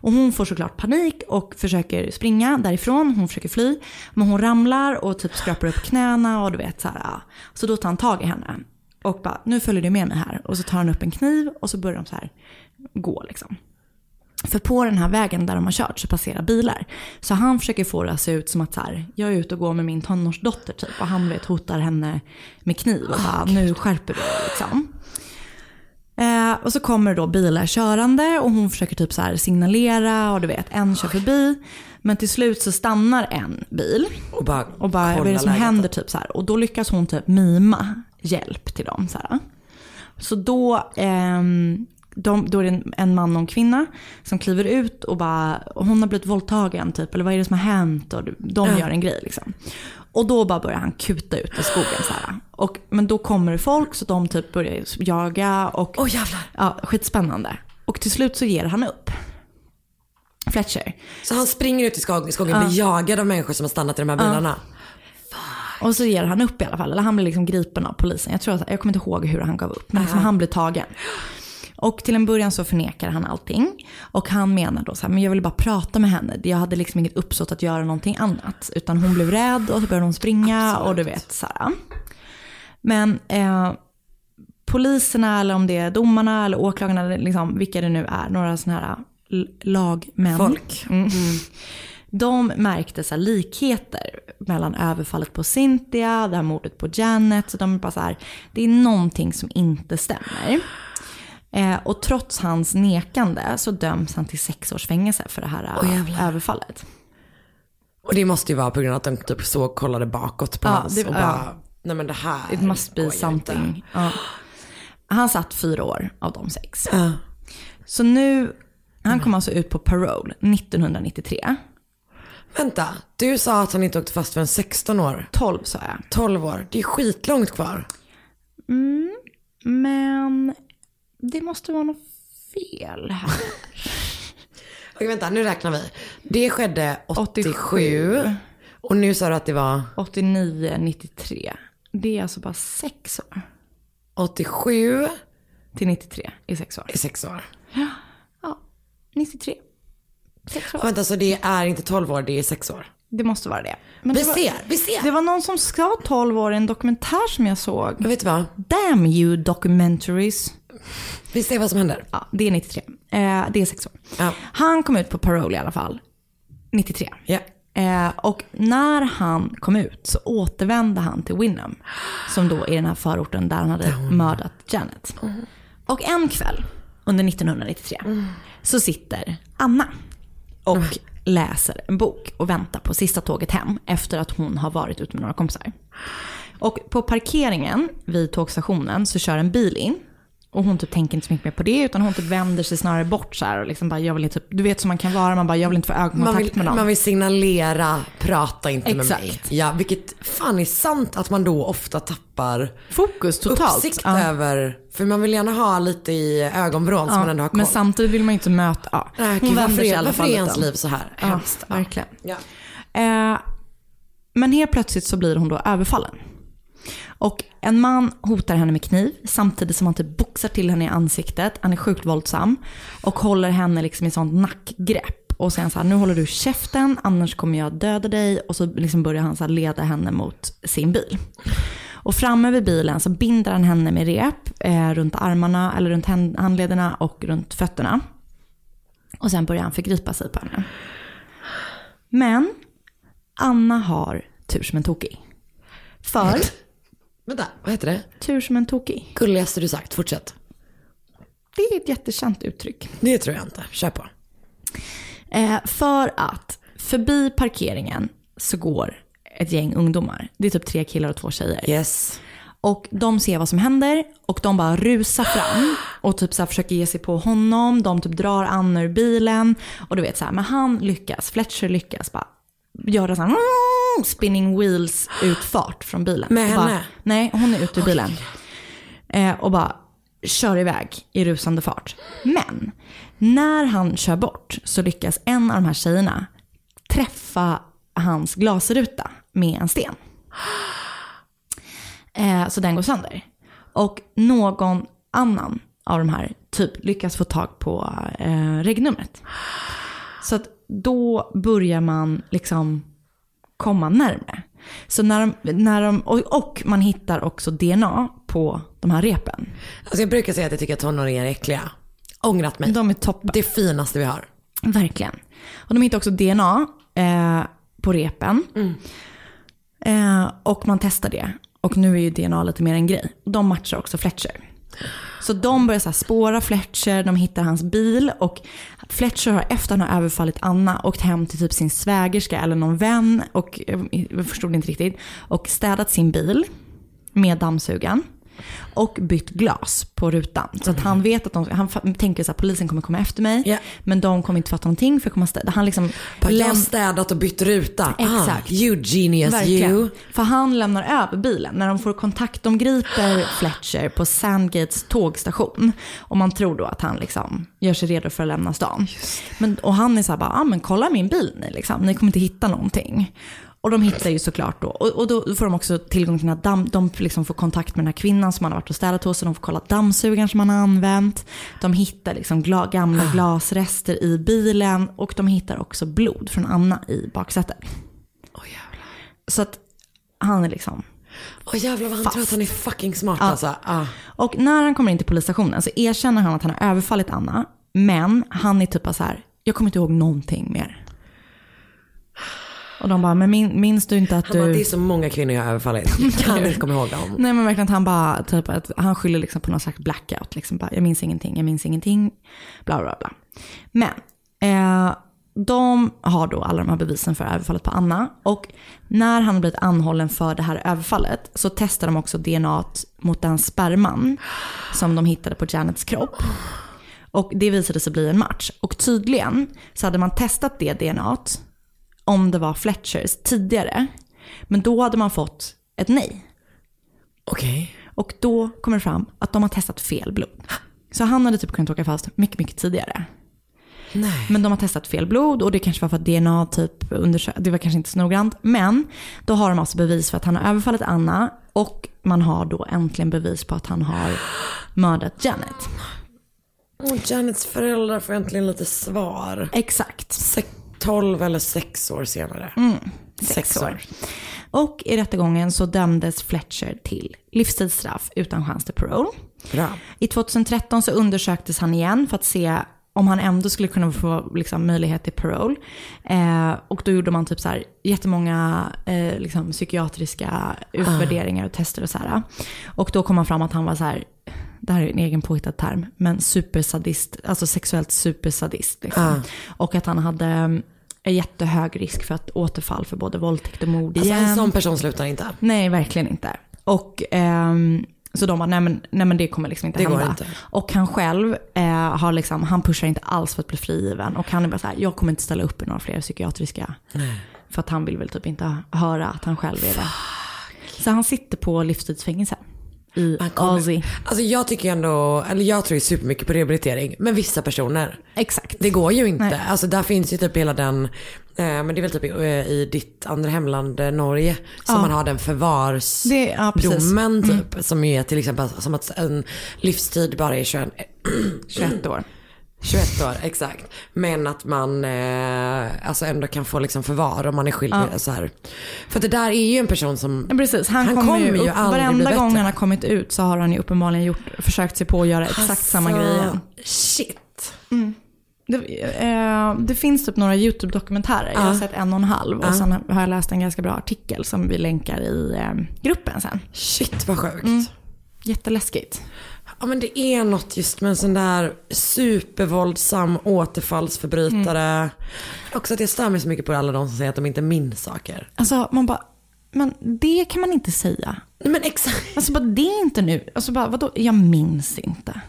Och hon får såklart panik och försöker springa därifrån. Hon försöker fly. Men hon ramlar och typ skrapar upp knäna och du vet så här. Så då tar han tag i henne. Och bara, nu följer du med mig här. Och så tar han upp en kniv och så börjar de så här gå liksom. För på den här vägen där de har kört så passerar bilar. Så han försöker få det att se ut som att så här, jag är ute och går med min tonårsdotter typ. Och han vet hotar henne med kniv och bara, nu skärper du liksom. Eh, och så kommer då bilar körande och hon försöker typ så här signalera och du vet, en kör förbi. Men till slut så stannar en bil. Och bara, Och bara, vad är det som läget. händer typ så här? Och då lyckas hon typ mima hjälp till dem så här. Så då, ehm, de, då är det en, en man och en kvinna som kliver ut och bara, och hon har blivit våldtagen typ, eller vad är det som har hänt? Och de gör en grej liksom. Och då bara börjar han kuta ut i skogen så här. Och, men då kommer det folk så de typ börjar jaga och Åh jävlar. ja, skitspännande. Och till slut så ger han upp. Fletcher. Så han springer ut i skogen, Ja. blir jagad av människor som har stannat i de här bilarna. Och så ger han upp i alla fall. Eller han blir liksom gripen av polisen. Jag, tror att, jag kommer inte ihåg hur han gav upp. Men liksom han blir tagen. Och till en början så förnekar han allting. Och han menar då så här, men jag ville bara prata med henne. Jag hade liksom inget uppsåt att göra någonting annat. Utan hon blev rädd och så började hon springa och du vet så här. Men eh, poliserna eller om det är domarna eller åklagarna liksom, vilka det nu är. Några sådana här lagmän. Folk. Mm. De märkte så likheter mellan överfallet på Cynthia, det här mordet på Janet. Så de är bara så här, det är någonting som inte stämmer. Eh, och trots hans nekande så döms han till sex års fängelse för det här jävlar. överfallet. Och det måste ju vara på grund av att de typ så kollade bakåt på Ja, hans det- och ja. bara, nej men det här It must be something. Ja. Han satt fyra år av de sex. Ja. Så nu, han kom alltså ut på parole 1993. Vänta, du sa att han inte åkte fast förrän 16 år. 12 sa jag. 12 år, det är skitlångt kvar. Mm, men det måste vara något fel här. Okej vänta, nu räknar vi. Det skedde 87. 87. Och nu sa du att det var 89, 93. Det är alltså bara sex år. 87 Till 93 i sex år. i 6 år. Ja, 93. Sex år. Vänta, så det är inte 12 år, det är 6 år. Det måste vara det. Men Vi det var, ser, vi ser. Det var någon som ska 12 år i en dokumentär som jag såg. Men vet du vad? Damn you documentaries. Vi ser vad som händer. Ja, det är 93. Eh, det är sex år. Ja. Han kom ut på parole i alla fall. 93. Ja. Eh, och när han kom ut så återvände han till Wynnum. Som då är den här förorten där han hade mördat Janet. Och en kväll under 1993 så sitter Anna och läser en bok och väntar på sista tåget hem efter att hon har varit ute med några kompisar. Och på parkeringen vid tågstationen så kör en bil in. Och hon typ tänker inte så mycket mer på det, utan hon typ vänder sig snarare bort så här och liksom bara, jag vill inte, typ, du vet som man kan vara, man bara, jag vill inte få Man ögonkontakt vill, med någon. man vill signalera, prata inte med Exakt. mig. Ja, vilket fan är sant att man då ofta tappar Fokus totalt. uppsikt Ja. över, för man vill gärna ha lite i ögonvrån så man ändå har koll. men samtidigt vill man inte möta, ja. Hon gud, vänder varför, sig i alla varför fall är ens liv så här Ja, hemskt? Ja. verkligen. Ja. Eh, men helt plötsligt så blir hon då överfallen. Och en man hotar henne med kniv samtidigt som han typ boxar till henne i ansiktet. Han är sjukt våldsam och håller henne liksom i sånt nackgrepp. Och sen så här, nu håller du käften annars kommer jag döda dig. Och så liksom börjar han så här leda henne mot sin bil. Och framme vid bilen så binder han henne med rep eh, runt armarna, eller runt handlederna och runt fötterna. Och sen börjar han förgripa sig på henne. Men Anna har tur som en tokig. För, Vänta, vad heter det? tur som en tokig. Gulligaste du sagt, fortsätt. Det är ett jättekänt uttryck. Det tror jag inte, kör på. Eh, för att förbi parkeringen så går ett gäng ungdomar. Det är typ tre killar och två tjejer. Yes. Och de ser vad som händer och de bara rusar fram och typ så försöker ge sig på honom. De typ drar Anna ur bilen. Och du vet så här, men han lyckas, Fletcher lyckas bara göra så här mm, spinning wheels utfart från bilen. Med Och bara, henne? nej, hon är ute ur bilen. Eh, och bara kör iväg i rusande fart. Men när han kör bort så lyckas en av de här tjejerna träffa hans glasruta med en sten. Eh, så den går sönder. Och någon annan av de här typ lyckas få tag på eh, regnumret. Så att då börjar man liksom komma närmre. Så när de, när de, och, och man hittar också DNA på de här repen. Alltså jag brukar säga att jag tycker att tonåringar är äckliga. Ångrat mig. De är toppen. Det finaste vi har. Verkligen. Och de hittar också DNA eh, på repen. Eh, och man testar det. Och nu är ju DNA lite mer en grej. De matchar också Fletcher. Så de börjar så här spåra Fletcher, de hittar hans bil och Fletcher har efter han har överfallit Anna åkt hem till typ sin svägerska eller någon vän och eh, jag förstod inte riktigt. Och städat sin bil med dammsugan. Och bytt glas på rutan. Så att han vet att de, han tänker så här, polisen kommer komma efter mig. Ja. Men de kommer inte fatta någonting för jag kommer städa. Han liksom Bara, Jag har städat och bytt ruta. Exakt. Ah, you genius Verkligen. you. För han lämnar över bilen. När de får kontakt, de griper Fletcher på Sandgates tågstation. Och man tror då att han liksom gör sig redo för att lämna stan. Men, och han är så här bara, ah, men kolla min bil ni, liksom. ni kommer inte hitta någonting. Och de hittar ju såklart då, och, och då får de också tillgång till den här damm, de liksom får kontakt med den här kvinnan som han har varit och städat hos, och de får kolla dammsugaren som han har använt. De hittar liksom gla, gamla glasrester i bilen och de hittar också blod från Anna i baksätet. Så att han är liksom... Åh jävlar vad han Fast. tror att han är fucking smart Ja. alltså. Ah. Och när han kommer in till polisstationen så erkänner han att han har överfallit Anna. Men han är typ så här, jag kommer inte ihåg någonting mer. Och de bara, men min, minns du inte att Han bara, det är du... så många kvinnor jag har överfallit. Jag kan inte komma ihåg dem. Nej men verkligen att han bara, typ att han skyller liksom på någon slags blackout. Liksom bara, jag minns ingenting, jag minns ingenting. Bla bla bla. Men eh, de har då alla de här bevisen för överfallet på Anna. Och när han har blivit anhållen för det här överfallet så testar de också DNA mot den sperman som de hittade på Janets kropp. Och det visade sig bli en match. Och tydligen så hade man testat det DNA om det var Fletchers tidigare. Men då hade man fått ett nej. Okej. Och då kommer det fram att de har testat fel blod. Så han hade typ kunnat åka fast mycket, mycket tidigare. Nej. Men de har testat fel blod och det kanske var för att DNA typ undersö- det var kanske inte så noggrant. Men då har de alltså bevis för att han har överfallit Anna och man har då äntligen bevis på att han har mördat Janet. Och Janets föräldrar får äntligen lite svar. Exakt. Se- 12 eller 6 år senare. Sex år. Och i rättegången så dömdes Fletcher till livstidsstraff utan chans till parole. Bra. I 2013 så undersöktes han igen för att se om han ändå skulle kunna få liksom, möjlighet till parole. Eh, och då gjorde man typ så här, jättemånga eh, liksom, psykiatriska utvärderingar och tester och så här. Och då kom man fram att han var så här, det här är en egen påhittad term, men supersadist, alltså sexuellt supersadist. Liksom. Och att han hade mm, en jättehög risk för att återfall för både våldtäkt och mord Alltså igen. en sån person slutar inte. Nej, verkligen inte. Och ehm, så de bara, nej men, nej men det kommer liksom inte Det hända. inte. Och han själv eh, har liksom, han pushar inte alls för att bli frigiven. Och han är bara så här, jag kommer inte ställa upp i några fler psykiatriska. För att han vill väl typ inte höra att han själv är det. Så han sitter på livstidsfängelse i Aussie. Alltså jag tycker ändå, eller jag tror ju supermycket på rehabilitering. Men vissa personer. Exakt. Det går ju inte. Nej. Alltså där finns ju typ hela den, eh, men det är väl typ i, eh, i ditt andra hemland eh, Norge. Som Ja. man har den förvars Det- ja, precis. Mm. typ. Som är till exempel som att en livstid bara är 21, 21 år. 21 år, exakt. Men att man eh, alltså ändå kan få liksom förvar om man är skyldig. Ja. Så här. För det där är ju en person som, Ja, precis, han, Han kommer kommer ju, ju aldrig bli varenda bättre. gång han har kommit ut så har han ju uppenbarligen gjort, försökt sig på att göra exakt samma Alltså, grej igen. Shit. Det, eh, det finns typ några YouTube-dokumentärer. Jag har sett en och en halv. Och Ja. sen har jag läst en ganska bra artikel som vi länkar i eh, gruppen sen. Shit vad sjukt. Mm. Jätteläskigt. Ja men det är något just med en sån där supervåldsam återfallsförbrytare. Också att jag stör mig så mycket på alla de som säger att de inte minns saker. Alltså man bara, men det kan man inte säga. Nej, Men exakt. Alltså bara det är inte nu. Alltså bara vadå, jag minns inte.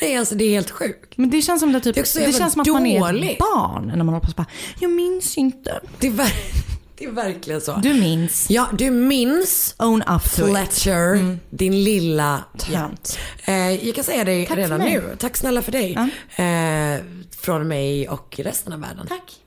Nej alltså det är helt sjukt. Men det känns som det typ, Det det känns som att man är ett barn när man håller på så bara, jag minns inte. Det är, ver- det är verkligen så. Du minns. Ja, du minns Own up to it. Fletcher, din lilla Tönt. Eh, jag kan säga dig Tack redan nu. Tack snälla för dig. Eh, från mig och resten av världen. Tack.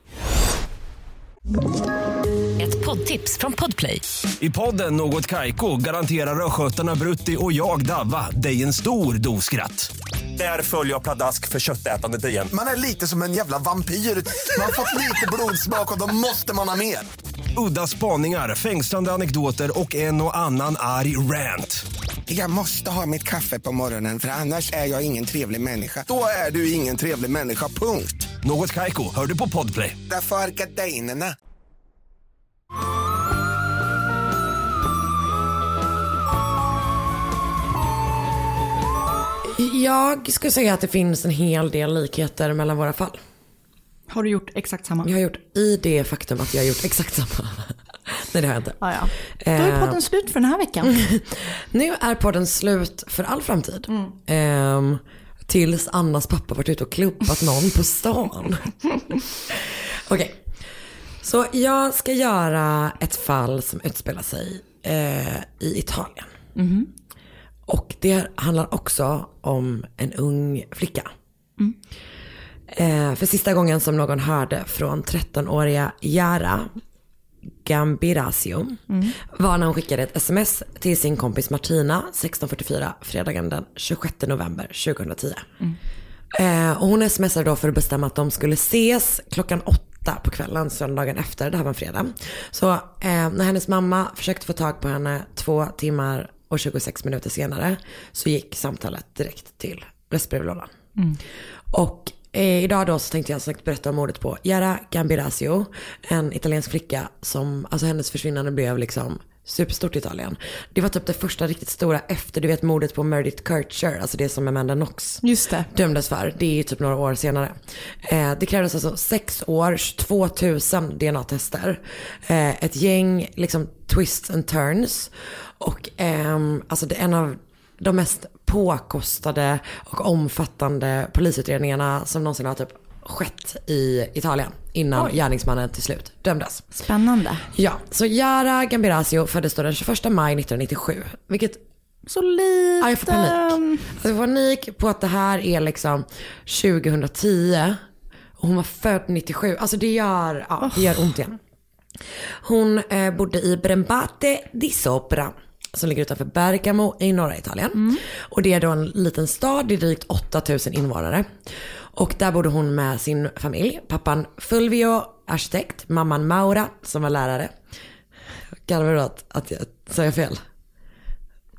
Ett poddtips från Podplay. I podden Något Kaiko garanterar östgötarna Brutti och jag, Davva, dig en stor dos skratt. Där följer jag pladask för köttätandet igen. Man är lite som en jävla vampyr. Man har fått lite blodsmak och då måste man ha mer. Udda spaningar, fängslande anekdoter och en och annan arg rant. Jag måste ha mitt kaffe på morgonen för annars är jag ingen trevlig människa. Då är du ingen trevlig människa, punkt. Något Kaiko, hör du på Podplay. Därför är gardinerna. Jag skulle säga att det finns en hel del likheter mellan våra fall. Har du gjort exakt samma? Jag har gjort i det faktum att jag har gjort exakt samma. Nej det har jag inte. Ja, ja. Då är Eh, podden slut för den här veckan. Nu är podden slut för all framtid. Ehm, tills Annas pappa varit ute och klubbat någon på stan. Okej. Så jag ska göra ett fall som utspelar sig eh, i Italien. Och det handlar också om en ung flicka. Eh, för sista gången som någon hörde från 13-åriga Yara Gambirasio var när hon skickade ett sms till sin kompis Martina 16.44 fredagen den 26 november 2010. Eh, och hon smsade då för att bestämma att de skulle ses klockan åtta på kvällen söndagen efter, det här var en fredag. Så eh, när hennes mamma försökte få tag på henne två timmar och 26 minuter senare så gick samtalet direkt till röstbrevlådan. Och eh, idag då så tänkte jag sagt berätta om mordet på Yara Gambirasio. En italiensk flicka som, alltså hennes försvinnande blev liksom superstort i Italien. Det var typ det första riktigt stora efter, du vet mordet på Meredith Kircher, alltså det som Amanda Knox Just det. dömdes för. Det är ju typ några år senare. Eh, det krävdes alltså sex år, 22 000 DNA-tester. Eh, ett gäng liksom twists and turns. Och ehm, alltså det en av de mest påkostade och omfattande polisutredningarna som någonsin har typ skett i Italien innan gärningsmannen till slut dömdes. Spännande. Ja, så Yara Gambirasio föddes då den 21 maj 1997. Vilket Så lite... Ja, jag får panik. Alltså jag får panik på att det här är liksom 2010 och hon var född 97. Alltså det gör, ja, det gör ont igen. Hon eh, bodde i Brembate di Sopra som ligger utanför Bergamo i norra Italien. Och det är då en liten stad, det är drygt 8000 invånare. Och där bodde hon med sin familj. Pappan Fulvio, arkitekt, mamman Maura som var lärare. Garvar du att, att jag, sa jag fel?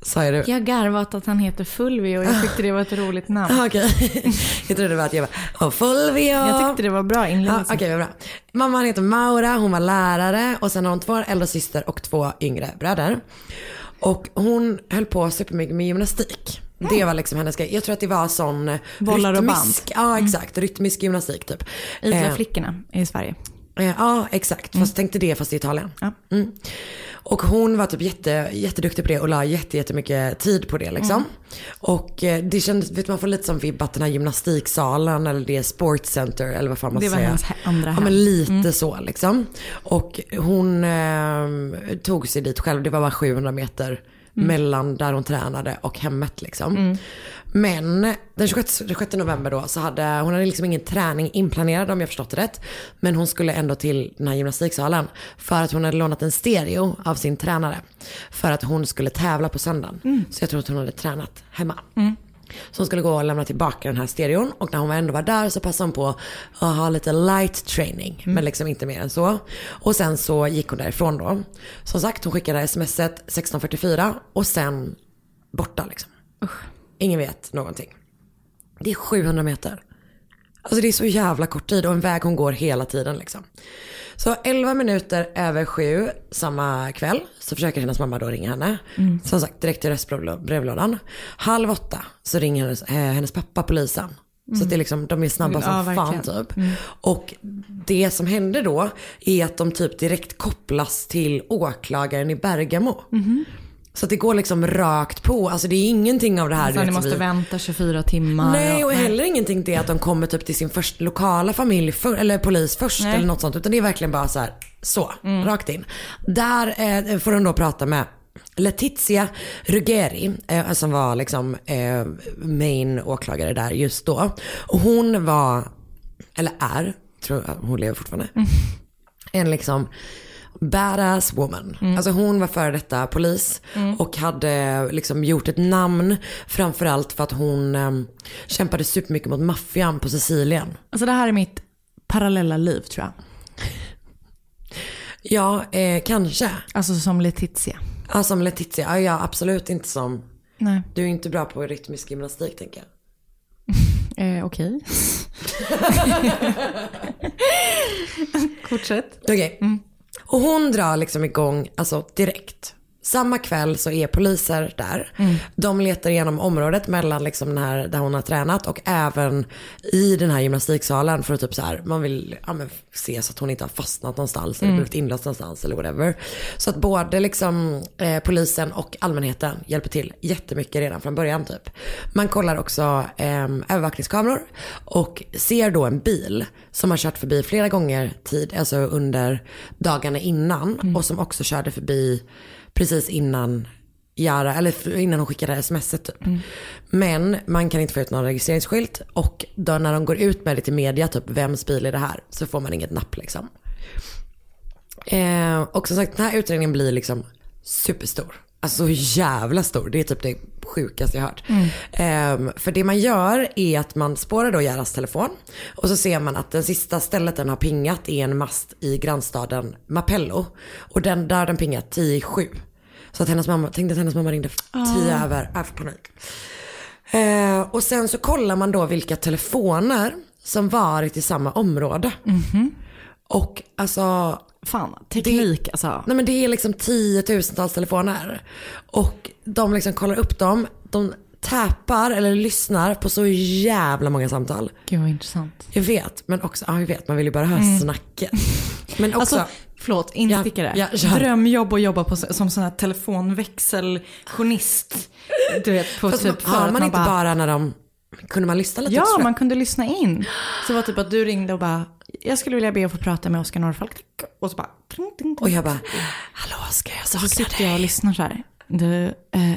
Sa jag det? Jag garvat att han heter Fulvio och jag tyckte det var ett roligt namn. Ah, Okej, jag trodde det var att jag var, Fulvio. Jag tyckte det var bra Ja, inlevelse. Okej, vad bra. Mamman heter Maura, hon var lärare och sen har hon två äldre syster och två yngre bröder. Och hon höll på supermycket med gymnastik. Det var liksom hennes grej. Jag tror att det var sån Bollar och rytmisk, ja exakt, rytmisk gymnastik typ. Idra Eh, flickorna i Sverige. Ja, exakt. Fast tänkte det fast i Italien. Ja. Mm. Och hon var typ jätte, jätteduktig på det och la jätte, jättemycket tid på det liksom. Mm. Och eh, det kändes, vet man får lite som vibb att den här gymnastiksalen eller det sportcenter eller vad fan man Det ska var säga. hennes he- andra Ja hem. men lite Mm. så liksom. Och hon eh, tog sig dit själv, det var bara 700 meter Mm. mellan där hon tränade och hemmet liksom. Mm. Men den 26, 26 november då så hade hon hade liksom ingen träning inplanerad om jag förstått det rätt. Men hon skulle ändå till den här gymnastiksalen för att hon hade lånat en stereo av sin tränare. För att hon skulle tävla på söndagen. Mm. Så jag tror att hon hade tränat hemma. Så hon skulle gå och lämna tillbaka den här stereon och när hon ändå var där så passade hon på att ha lite light training. Men liksom inte mer än så. Och sen så gick hon därifrån då. Som sagt hon skickade smset 16.44 och sen borta liksom. Ingen vet någonting. Det är 700 meter. Alltså det är så jävla kort tid och en väg hon går hela tiden liksom. Så 11 minuter över sju samma kväll så försöker hennes mamma då ringa henne. Mm. Som sagt direkt till röstbrevlådan. Halv åtta så ringer hennes, eh, hennes pappa polisen. Så Mm. att det är liksom, de är snabba som Ja, fan typ. Mm. Och det som händer då är att de typ direkt kopplas till åklagaren i Bergamo. Mhm. Så det går liksom rakt på. Alltså det är ingenting av det här. Du ni måste vi- vänta 24 timmar. Nej och heller ingenting det att de kommer typ till sin första lokala familj för, eller polis först Nej. eller något sånt. Utan det är verkligen bara så här, så, rakt in. Där eh, får de då prata med Letizia Ruggeri, eh, som var liksom eh, main åklagare där just då. Och hon var, eller är, tror jag, hon lever fortfarande. En liksom badass woman. Alltså hon var före detta polis och hade liksom gjort ett namn framförallt för att hon eh, kämpade supermycket mot maffian på Sicilien. Alltså det här är mitt parallella liv tror jag. Ja, eh, kanske. Alltså som Letizia. Ja, som Letizia. Ja, ja, absolut inte som... Nej. Du är inte bra på rytmisk gymnastik tänker jag. Eh, Okej. Fortsätt. Okej. Och hon drar liksom igång, alltså direkt. Samma kväll så är poliser där. De letar igenom området mellan liksom den här, där hon har tränat och även i den här gymnastiksalen för att typ så här, man vill ja, se så att hon inte har fastnat någonstans eller Mm. blivit inlåst någonstans eller whatever. Så att både liksom eh, polisen och allmänheten hjälper till jättemycket redan från början typ. Man kollar också eh, övervakningskameror och ser då en bil som har kört förbi flera gånger tid, alltså under dagarna innan och som också körde förbi precis innan Jara, eller innan hon skickade smset typ. Men man kan inte få ut någon registreringsskylt och då när de går ut med det till media, typ vems bil är det här? Så får man inget napp liksom. Eh, och som sagt den här utredningen blir liksom superstor. Alltså så jävla stor. Det är typ det sjukaste jag hört. Eh, för det man gör är att man spårar då Jaras telefon. Och så ser man att den sista stället den har pingat är en mast i grannstaden Mapello. Och den, där den pingat 10 i 7. Så att hennes mamma, tänkte att hennes mamma ringde 10 Ah. över, jag får panik. Eh, och sen så kollar man då vilka telefoner som varit i samma område. Och alltså. Fan, teknik alltså. Nej men det är liksom tiotusentals telefoner. Och de liksom kollar upp dem. De tappar eller lyssnar på så jävla många samtal. Gud vad intressant. Jag vet, men också, ja jag vet, man vill ju bara höra Mm. snacket. Men också, Alltså, förlåt, instickare. Ja, ja. Drömjobb att jobba på, som sån här telefonväxeljournalist. Du vet, på fast typ man, har att man inte bara när de, kunde man lyssna lite Ja, extra? man kunde lyssna in. Så det var typ att du ringde och bara, jag skulle vilja be att få prata med Oskar Norrfalk. Och så bara, tling, tling, Och jag bara, hallå Oskar jag och så saknar sitter jag och lyssnar så här. Du, eh,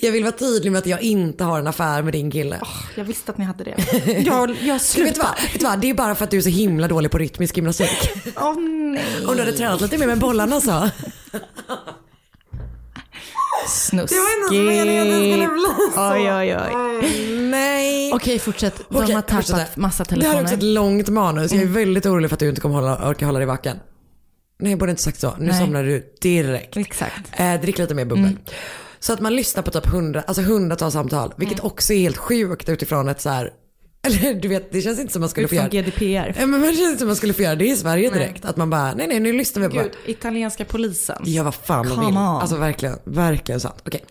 Jag vill vara tydlig med att jag inte har en affär med din kille. jag visste att ni hade det. Jag, jag Du vet, vad, slutar. vet du vad, det är bara för att du är så himla dålig på rytmisk gymnastik. Åh nej. Om du hade tränat lite mer med bollarna så. Snuskigt. Det var inte meningen att det skulle bli så. Oj, oj, oj. Nej. Okej, fortsätt. De Okej, har tappat fortsätt. massa Det här är också telefoner. ett långt manus. Jag är väldigt orolig för att du inte kommer hålla, orka hålla dig vaken. Nej, jag borde inte sagt så. Nu Nej. somnar du direkt. Exakt. Eh, drick lite mer bubbel. Så att man lyssnar på typ hundra, alltså hundratals samtal. Vilket också är helt sjukt utifrån ett så här, eller du vet, det känns inte som man skulle få göra GDPR. Ja, men det känns inte som man skulle få göra det i Sverige direkt. Att man bara, nej nej nu lyssnar vi på. Gud, italienska polisen. Ja vad fan man Come vill. on. Alltså verkligen, verkligen sant. Okej.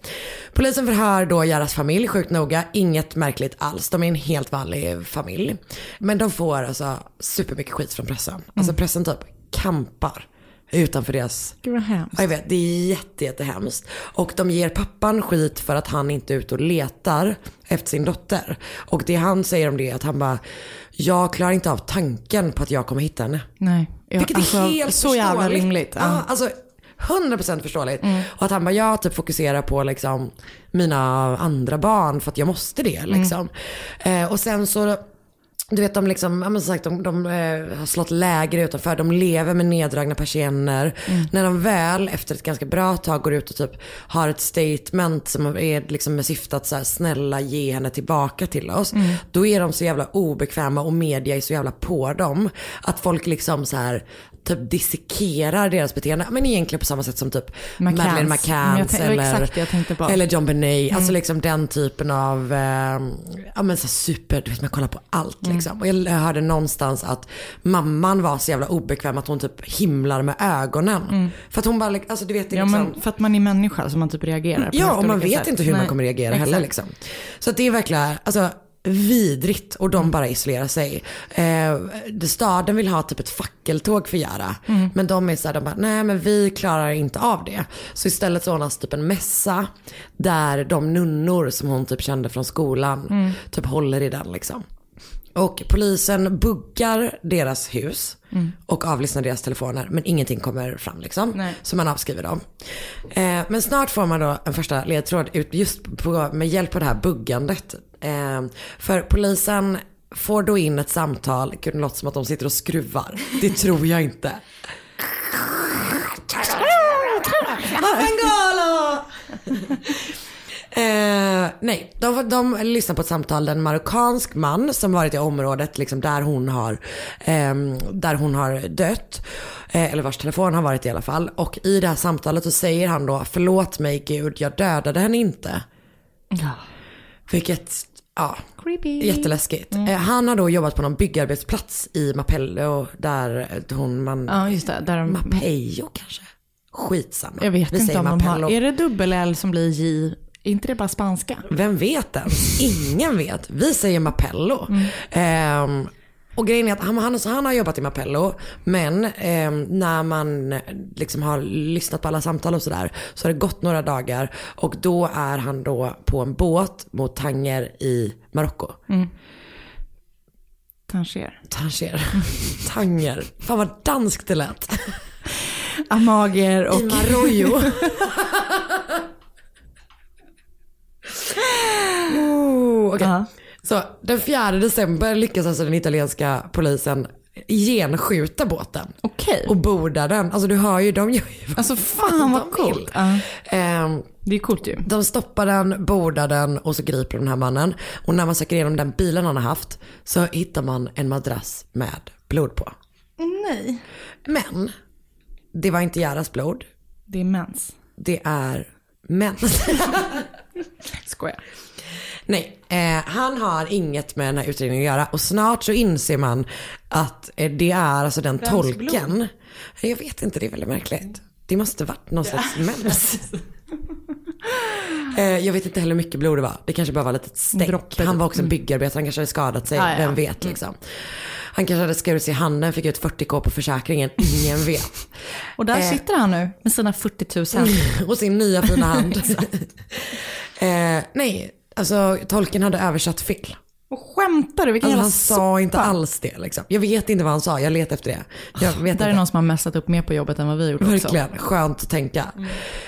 Polisen förhör då Jaras familj sjukt noga. Inget märkligt alls. De är en helt vanlig familj. Men de får alltså supermycket skit från pressen. Alltså pressen typ kampar utanför deras Gud vad hemskt. Ja, jag vet, det är jätte, jättehemskt. Och de ger pappan skit för att han inte är ute och letar efter sin dotter. Och det han säger om det är att han bara, jag klarar inte av tanken på att jag kommer hitta henne. Nej. Ja, Vilket alltså, är helt så jävla förståeligt. rimligt. Ja. Ja. alltså 100% förståeligt. Mm. Och att han bara, jag typ fokuserar på liksom mina andra barn för att jag måste det Mm. liksom. Eh, och sen så du vet de liksom, ja, sagt, de, de eh, har slått läger utanför, de lever med neddragna persienner. Mm. När de väl efter ett ganska bra tag går ut och typ har ett statement som är liksom med syfte att så här, snälla ge henne tillbaka till oss. Mm. Då är de så jävla obekväma och media är så jävla på dem. Att folk liksom så här typ dissekerar deras beteende. Men egentligen på samma sätt som typ McCanns. Madeleine McCanns eller, eller John Benet. Alltså Mm. liksom den typen av, eh, ja men så super, du vet man kollar på allt Mm. liksom. Och jag hörde någonstans att mamman var så jävla obekväm att hon typ himlar med ögonen. Mm. För att hon bara, alltså du vet det Ja, liksom. men för att man är människa så man typ reagerar på Ja, och man vet sätt. inte hur man Nej, kommer reagera heller exakt. liksom. Så att det är verkligen, alltså vidrigt och de bara isolerar sig. Eh, staden vill ha typ ett fackeltåg för Jara. Mm. Men de är såhär, de bara, nej men vi klarar inte av det. Så istället så ordnas typ en mässa där de nunnor som hon typ kände från skolan Mm. typ håller i den liksom. Och polisen buggar deras hus Mm. och avlyssnar deras telefoner men ingenting kommer fram liksom. Nej. Så man avskriver dem. Eh, men snart får man då en första ledtråd ut just på, med hjälp av det här buggandet. Eh, för polisen får då in ett samtal, gud det låter som att de sitter och skruvar. Det tror jag inte. Eh, nej, de, de lyssnar på ett samtal där en marockansk man som varit i området liksom där hon har, ehm, där hon har dött. Eh, eller vars telefon har varit i alla fall. Och i det här samtalet så säger han då, förlåt mig gud, jag dödade henne inte. Vilket, ja, Creepy. jätteläskigt. Eh, han har då jobbat på någon byggarbetsplats i Mapello där hon, man, Ja, just det. Där de... Mapejo kanske? Skitsamma. Jag vet Vi inte säger om de har... Mapello. Är det dubbel-L som blir J? Är inte det bara spanska? Vem vet ens? Ingen vet. Vi säger Mapello. Ehm, och grejen är att han, han, han har jobbat i Mapello, men ehm, när man eh, liksom har lyssnat på alla samtal och sådär så har det gått några dagar och då är han då på en båt mot Tanger i Marocko. Mm. Tanger. Tanger. Tanger. Fan vad danskt det lät. Amager och... I Marojo. oh, okej. Så den 4 december lyckas alltså den italienska polisen genskjuta båten. Okej. Och borda den. Alltså du hör ju, de gör ju Alltså fan vad coolt. Ja. Ehm, Det är coolt ju. de stoppar den, bordar den och så griper de den här mannen. Och när man söker igenom den bilen han har haft så hittar man en madrass med blod på. Nej. Men det var inte Jaras blod. Det är mens. Det är mens. Skojar. Nej, eh, han har inget med den här utredningen att göra och snart så inser man att eh, det är alltså den Vems tolken. Jag vet inte, det är väldigt märkligt. Det måste varit någon slags mens. Eh, jag vet inte heller hur mycket blod det var. Det kanske bara var lite stänk. Han var också en byggarbetare, han kanske hade skadat sig. Ja, ja. Vem vet liksom. Han kanske hade skurit sig i handen, fick ut 40k på försäkringen. Ingen vet. Och där Eh. sitter han nu med sina 40 000. och sin nya fina hand. eh, nej, alltså tolken hade översatt fel. Och skämtar du? Vilken Alltså, han sa inte alls det liksom. Jag vet inte vad han sa, jag letar efter det. Jag vet Där inte. är någon som har messat upp mer på jobbet än vad vi gjorde också. Verkligen, skönt att tänka.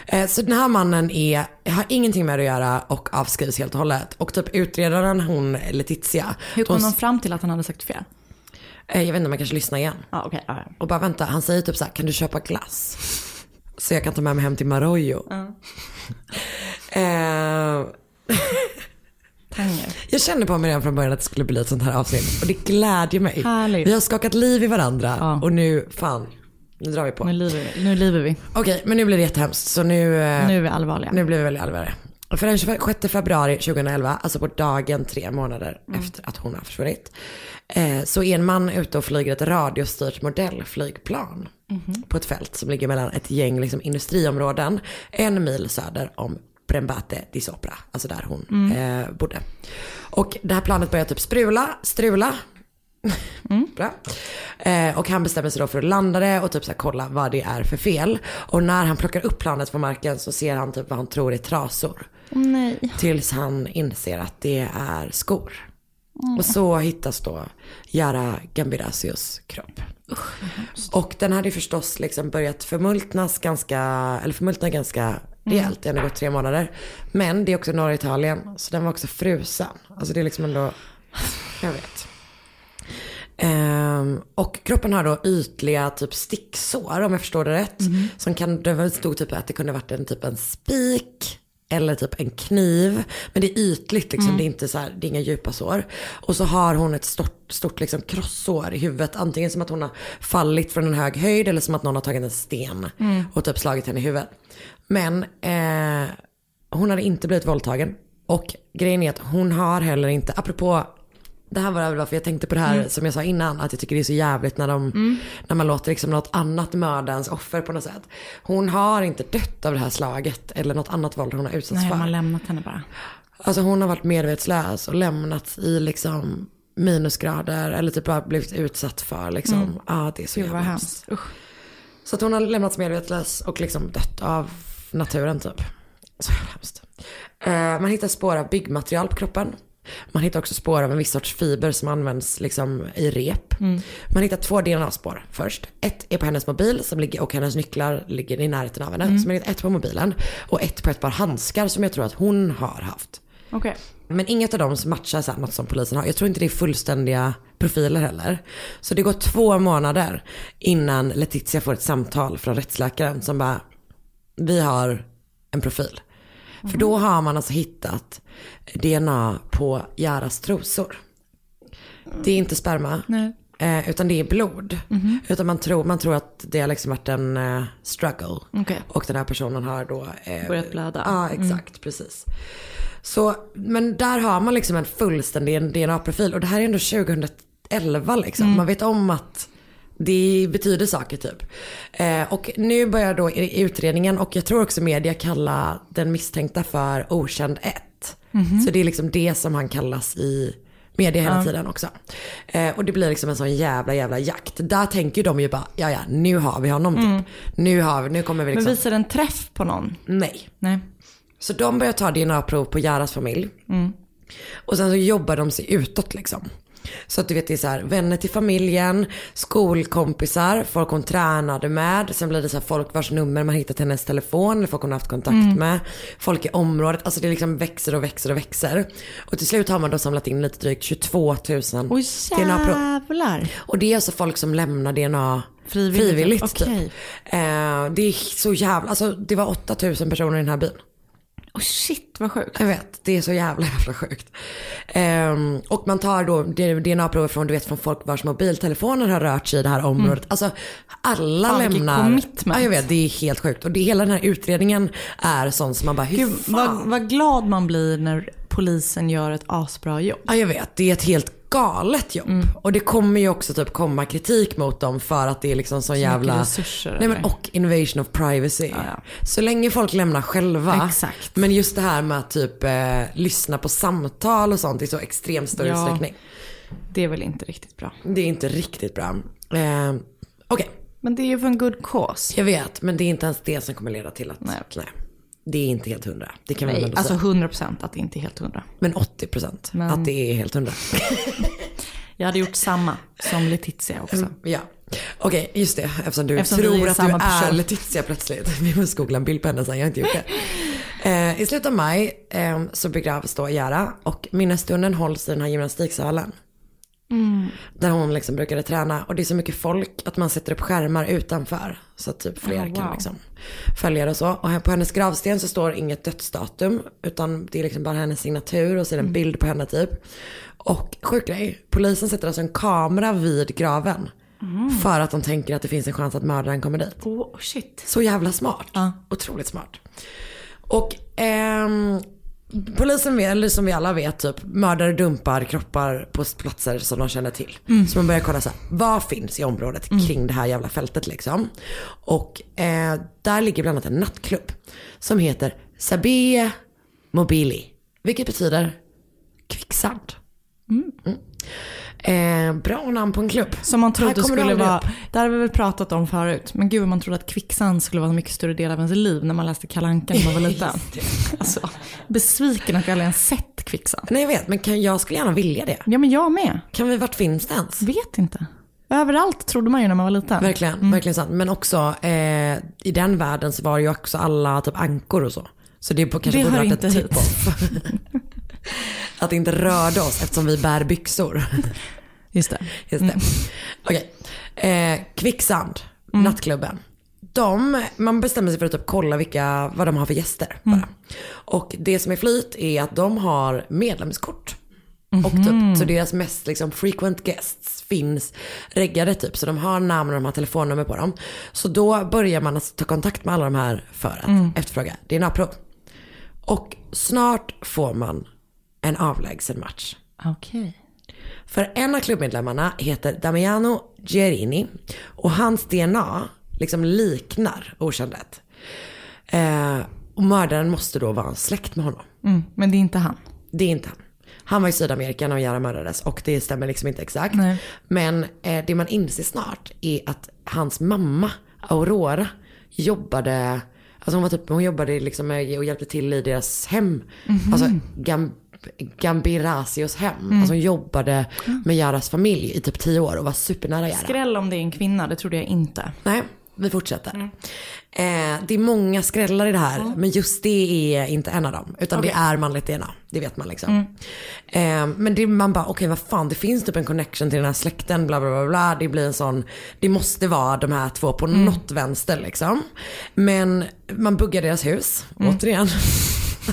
Eh, Så den här mannen är, har ingenting med det att göra och avskrivs helt och hållet. Och typ utredaren, hon Letizia. Hur kom hon, de fram till att han hade sagt fel? eh, Jag vet inte, man kanske lyssnar igen. Okej. ja, ja. Och bara vänta, han säger typ så här, kan du köpa glass? Så jag kan ta med mig hem till Marojo. Eh, Tanger. Jag kände på mig redan från början att det skulle bli ett sånt här avsnitt. Och det glädjer mig. Härligt. Vi har skakat liv i varandra. Ja. Och nu, fan, nu drar vi på. Nu livar vi. Nu livar vi. Okej, men nu blir det jättehemskt. Så nu, eh, Nu är vi allvarliga. nu blir vi väldigt allvarliga. För den 26 februari 2011, alltså på dagen tre månader Mm. efter att hon har försvunnit, eh, så är en man ute och flyger ett radiostyrt modellflygplan Mhm. på ett fält som ligger mellan ett gäng liksom, industriområden en mil söder om Brembate di Sopra, alltså där hon Mm. eh, bodde. Och det här planet börjar typ sprula, strula, Bra. Eh, och han bestämmer sig då för att landa det och typ så här kolla vad det är för fel. Och när han plockar upp planet från marken så ser han typ vad han tror är trasor. nej. Tills han inser att det är skor. Och så hittas då Yara Gambirasios kropp. och den hade ju förstås liksom börjat förmultnas ganska, eller förmultna ganska rejält. Det hade gått tre månader. Men det är också norra Italien, så den var också frusen. Alltså det är liksom ändå, jag vet. Ehm, och kroppen har då ytliga typ sticksår om jag förstår det rätt. Som kan, det stod typ att det kunde varit en typ en spik eller typ en kniv. Men det är ytligt liksom, det är inte så här, det är inga djupa sår. Och så har hon ett stort, stort liksom krossår i huvudet. Antingen som att hon har fallit från en hög höjd eller som att någon har tagit en sten och typ slagit henne i huvudet. Men eh, hon hade inte blivit våldtagen. Och grejen är att hon har heller inte, apropå det här var varför jag tänkte på det här som jag sa innan. Att jag tycker det är så jävligt när, de, när man låter liksom något annat mörda ens offer på något sätt. Hon har inte dött av det här slaget eller något annat våld hon har utsatts Nej, för. man har lämnat henne bara. Alltså hon har varit medvetslös och lämnats i liksom minusgrader eller typ bara blivit utsatt för liksom. Ja det är så Gud jävla hemskt. Så att hon har lämnats medvetslös och liksom dött av naturen typ. Så hemskt. Eh, man hittar spår av byggmaterial på kroppen. Man hittar också spår av en viss sorts fiber som används liksom i rep. Man hittar två DNA-spår först. Ett är på hennes mobil som ligger, och hennes nycklar ligger i närheten av henne. Så man hittar ett på mobilen och ett på ett par handskar som jag tror att hon har haft. Okej. Men inget av dem matchar så något som polisen har. Jag tror inte det är fullständiga profiler heller. Så det går två månader innan Letizia får ett samtal från rättsläkaren som bara, vi har en profil. För då har man alltså hittat DNA på Jaras trosor. Det är inte sperma. Nej. Eh, utan det är blod. Utan man tror, man tror att det har liksom varit en eh, struggle. Okej. Och den här personen har då... Eh, Börjat blöda. Ja, exakt. Precis. Så, men där har man liksom en fullständig DNA-profil. Och det här är ändå 2011 liksom. Man vet om att det betyder saker typ. Eh, och nu börjar då i utredningen och jag tror också media kalla den misstänkta för okänd 1. Så det är liksom det som han kallas i media hela tiden också. Eh, och det blir liksom en sån jävla jävla jakt. Där tänker de ju bara, ja ja nu har vi honom typ. Nu har vi, nu kommer vi Men liksom. visar den träff på någon? Nej. Nej. Så de börjar ta DNA-prov på Jaras familj. Och sen så jobbar de sig utåt liksom. Så att du vet det är så här, vänner till familjen, skolkompisar, folk hon tränade med. Sen blir det så här folk vars nummer man hittat hennes telefon eller folk hon har haft kontakt med. Folk i området, alltså det liksom växer och växer och växer. Och till slut har man då samlat in lite drygt 22 000 Oj DNA-prov. Och det är alltså folk som lämnar DNA Frivilligt, frivilligt, okej. typ. Eh, det är så jävla, alltså det var 8000 personer i den här byn. Oh shit vad sjukt. Jag vet, det är så jävla jävla sjukt. Ehm, och man tar då DNA-prover från, du vet, från folk vars mobiltelefoner har rört sig i det här området. Alltså alla Fan, lämnar. commitment. Ja, jag vet, det är helt sjukt. Och det, hela den här utredningen är sån som man bara, hur Gud, fan? vad, vad glad man blir när polisen gör ett asbra jobb. Ja jag vet, det är ett helt galet jobb. Mm. Och det kommer ju också typ komma kritik mot dem för att det är liksom så jävla... resurser, Nej, men, och invasion of privacy. ja. Så länge folk lämnar själva. Exakt. Men just det här med att typ eh, lyssna på samtal och sånt i så extremt stor Ja. utsträckning. Det är väl inte riktigt bra. Det är inte riktigt bra. Eh, Okej, Men det är ju för en good cause. jag vet. Men det är inte ens det som kommer leda till att... Nej. nej. Det är inte helt hundra. Det kan Nej, ändå alltså säga. 100% att det inte är helt hundra. Men 80 procent Men- att det är helt hundra. Jag hade gjort samma som Letizia också. Ja. Okej, just det. Eftersom du Eftersom tror att du samma är person. Letizia plötsligt. Vi måste googla en bild på henne sen, jag har inte gjort det. Eh, I slutet av maj eh, så begravs då Jara och minnesstunden hålls i den här gymnastiksalen. Mm. Där hon liksom brukade träna. Och det är så mycket folk att man sätter upp skärmar utanför. Så att typ fler Oh, kan wow. liksom följa det och så. Och här på hennes gravsten så står inget dödsdatum. Utan det är liksom bara hennes signatur och så är det Mm. en bild på henne typ. Och sjuk grej, polisen sätter alltså en kamera vid graven. För att de tänker att det finns en chans att mördaren kommer dit. Oh shit. Så jävla smart. Ja. Otroligt smart. Och ehm, polisen vet, eller som vi alla vet typ, mördare dumpar kroppar på platser som de känner till. Så man börjar kolla så här, vad finns i området kring det här jävla fältet liksom. Och eh, där ligger bland annat en nattklubb som heter Sabie Mobili. Vilket betyder kvicksand. Mm. Eh, bra namn på en klubb. Som man Här trodde skulle vara, upp. det har vi väl pratat om förut, men gud man trodde att kvicksand skulle vara en mycket större del av ens liv när man läste Kalle Anka när man var liten. alltså, besviken att jag aldrig ens sett kvicksand. Nej jag vet, men kan, jag skulle gärna vilja det. Ja men jag med. Kan vi, vart finns det ens? Vet inte. Överallt trodde man ju när man var liten. Verkligen, Mm. verkligen sant. Men också eh, i den världen så var det ju också alla typ ankor och så. Så det på, kanske Det borde varit ett hit. typ av... att det inte rörde oss eftersom vi bär byxor. Just det. Just det. Okej. Eh, kvicksand, nattklubben. De, man bestämmer sig för att typ kolla vilka, vad de har för gäster. Bara. Och det som är flyt är att de har medlemskort. Och typ, så deras mest liksom, frequent guests finns reggade typ. Så de har namn och de har telefonnummer på dem. Så då börjar man att ta kontakt med alla de här för att efterfråga DNA-prov. Och snart får man en avlägsen match. Okej. För en av klubbmedlemmarna heter Damiano Gerini och hans DNA liksom liknar okändet. Eh, och mördaren måste då vara släkt med honom. Mm, men det är inte han. Det är inte han. Han var i Sydamerika när Jara mördades och det stämmer liksom inte exakt. Nej. Men eh, det man inser snart är att hans mamma Aurora jobbade, alltså hon var typ, hon jobbade liksom och hjälpte till i deras hem. Alltså Gam, Gambiracios hem. Alltså hon jobbade med Jaras familj i typ tio år och var supernära Jara. Skräll om det är en kvinna, det trodde jag inte. Nej, vi fortsätter. Eh, det är många skrällar i det här, men just det är inte en av dem. Utan det är manligt DNA, det vet man liksom. Eh, men det, man bara, okej vad fan, det finns typ en connection till den här släkten, bla bla bla bla. Det blir en sån, det måste vara de här två på något vänster liksom. Men man buggar deras hus, återigen.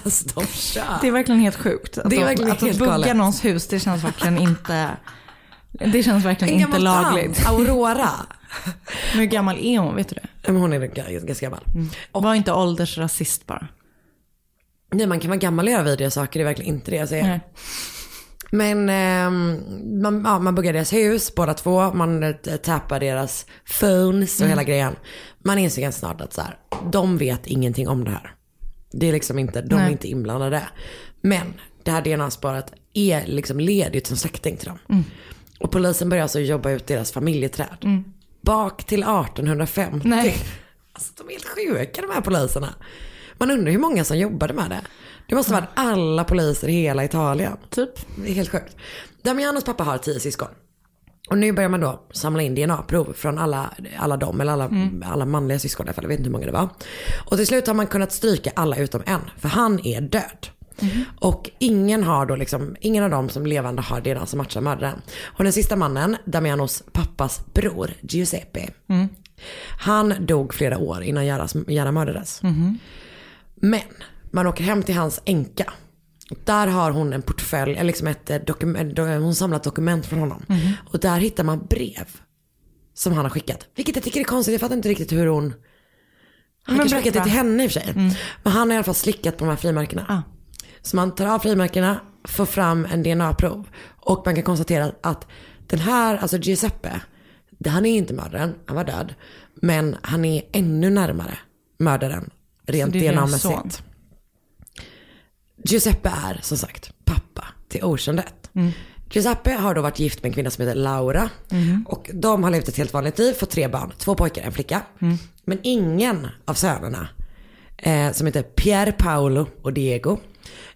Alltså de kör. Det är verkligen helt sjukt. Att Det är verkligen att helt bugga galet. någons hus, det känns verkligen inte... Det känns verkligen En inte lagligt. tant, Aurora. Men hur gammal är hon, vet du det? Men hon är ganska gammal. Var inte åldersrasist bara. Nej man kan vara gammal och göra vidriga saker, det är verkligen inte det jag säger. Nej. Men ehm, man, ja, man buggar deras hus båda två, man eh, tappar deras phones och hela grejen. Man inser ganska snart att så här, de vet ingenting om det här. Det är liksom inte, de är Nej. inte inblandade. Men det här DNA-spåret är liksom ledigt som släkting till dem. Mm. Och polisen börjar alltså jobba ut deras familjeträd. Bak till 1850. Nej. Alltså de är helt sjuka de här poliserna. Man undrar hur många som jobbade med det. Det måste ha varit alla poliser i hela Italien. Typ. Det är helt sjukt. Damianos pappa har tio syskon. Och nu börjar man då samla in DNA-prov från alla, alla dem, eller alla, alla manliga syskon i alla fall. Jag vet inte hur många det var. Och till slut har man kunnat stryka alla utom en, för han är död. Och ingen har då liksom, ingen av dem som levande har DNA som matchar mördaren. Och den sista mannen, Damianos pappas bror, Giuseppe. Han dog flera år innan Jara mördades. Men man åker hem till hans änka. Där har hon en portfölj, eller liksom ett, eh, dokument, hon har samlat dokument från honom. Och där hittar man brev som han har skickat. Vilket jag tycker är konstigt, jag fattar inte riktigt hur hon... Han kanske skickat det till henne i och för sig. Men han har i alla fall slickat på de här frimärkena. Ah. Så man tar av frimärkena, får fram en DNA-prov. Och man kan konstatera att den här, alltså Giuseppe, han är inte mördaren, han var död. Men han är ännu närmare mördaren, rent. DNA-mässigt. Giuseppe är som sagt pappa till okändet. Giuseppe har då varit gift med en kvinna som heter Laura. Och de har levt ett helt vanligt liv, fått tre barn, två pojkar, en flicka. Men ingen av sönerna, eh, som heter Pier Paolo och Diego,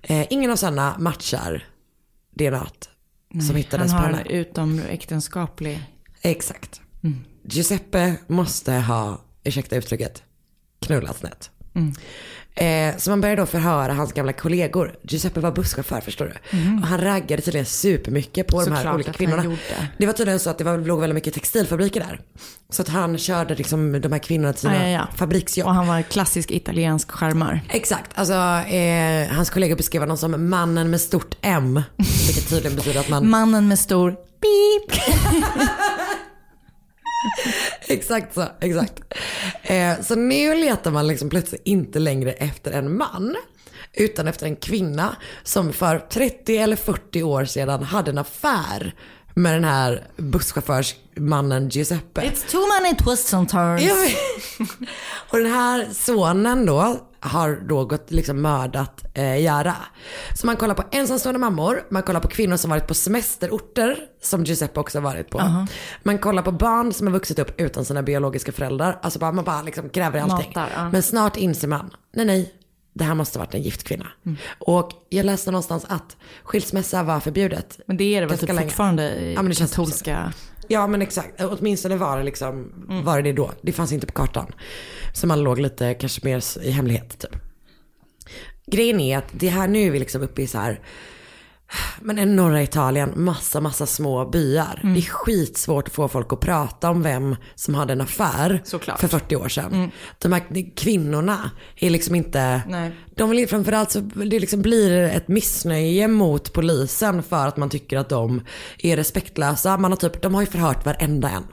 eh, ingen av sönerna matchar DNA som hittades Han på har henne. utom äktenskaplig... Exakt. Giuseppe måste ha, ursäkta uttrycket, knullat snett. Eh, så man började då förhöra hans gamla kollegor. Giuseppe var busschaufför förstår du. Och han raggade tydligen supermycket på de här olika kvinnorna. Det var tydligen så att det var, låg väldigt mycket textilfabriker där. Så att han körde liksom de här kvinnorna till sina Ja, ja, ja. fabriksjobb. Och han var klassisk italiensk charmör. Exakt, alltså eh, hans kollegor beskrev honom som mannen med stort M. Vilket tydligen betyder att man... Mannen med stor pip. Exakt så, exakt. Eh, så nu letar man liksom plötsligt inte längre efter en man. Utan efter en kvinna som för 30 eller 40 år sedan hade en affär med den här busschaufförsmannen Giuseppe. It's too many twists and turns. Och den här sonen då, har då gått, liksom mördat eh, Yara. Så man kollar på ensamstående mammor, man kollar på kvinnor som varit på semesterorter, som Giuseppe också har varit på. Aha. Man kollar på barn som har vuxit upp utan sina biologiska föräldrar. Alltså bara, man bara liksom gräver i allting. Matar, ja. Men snart inser man, nej nej, det här måste varit en gift kvinna. Mm. Och jag läste någonstans att skilsmässa var förbjudet. Men det är det väl typ länge. fortfarande i Ja, men det känns katolska... Ja men exakt, åtminstone var det liksom, Mm. var det då. Det fanns inte på kartan. Så man låg lite kanske mer i hemlighet typ. Grejen är att det här nu är vi liksom uppe i så här, men i norra Italien, massa, massa små byar. Mm. Det är skitsvårt att få folk att prata om vem som hade en affär Såklart. för 40 år sedan. Mm. De här kvinnorna är liksom inte, Nej. de vill framförallt så det liksom blir ett missnöje mot polisen för att man tycker att de är respektlösa. Man har typ, de har ju förhört varenda en.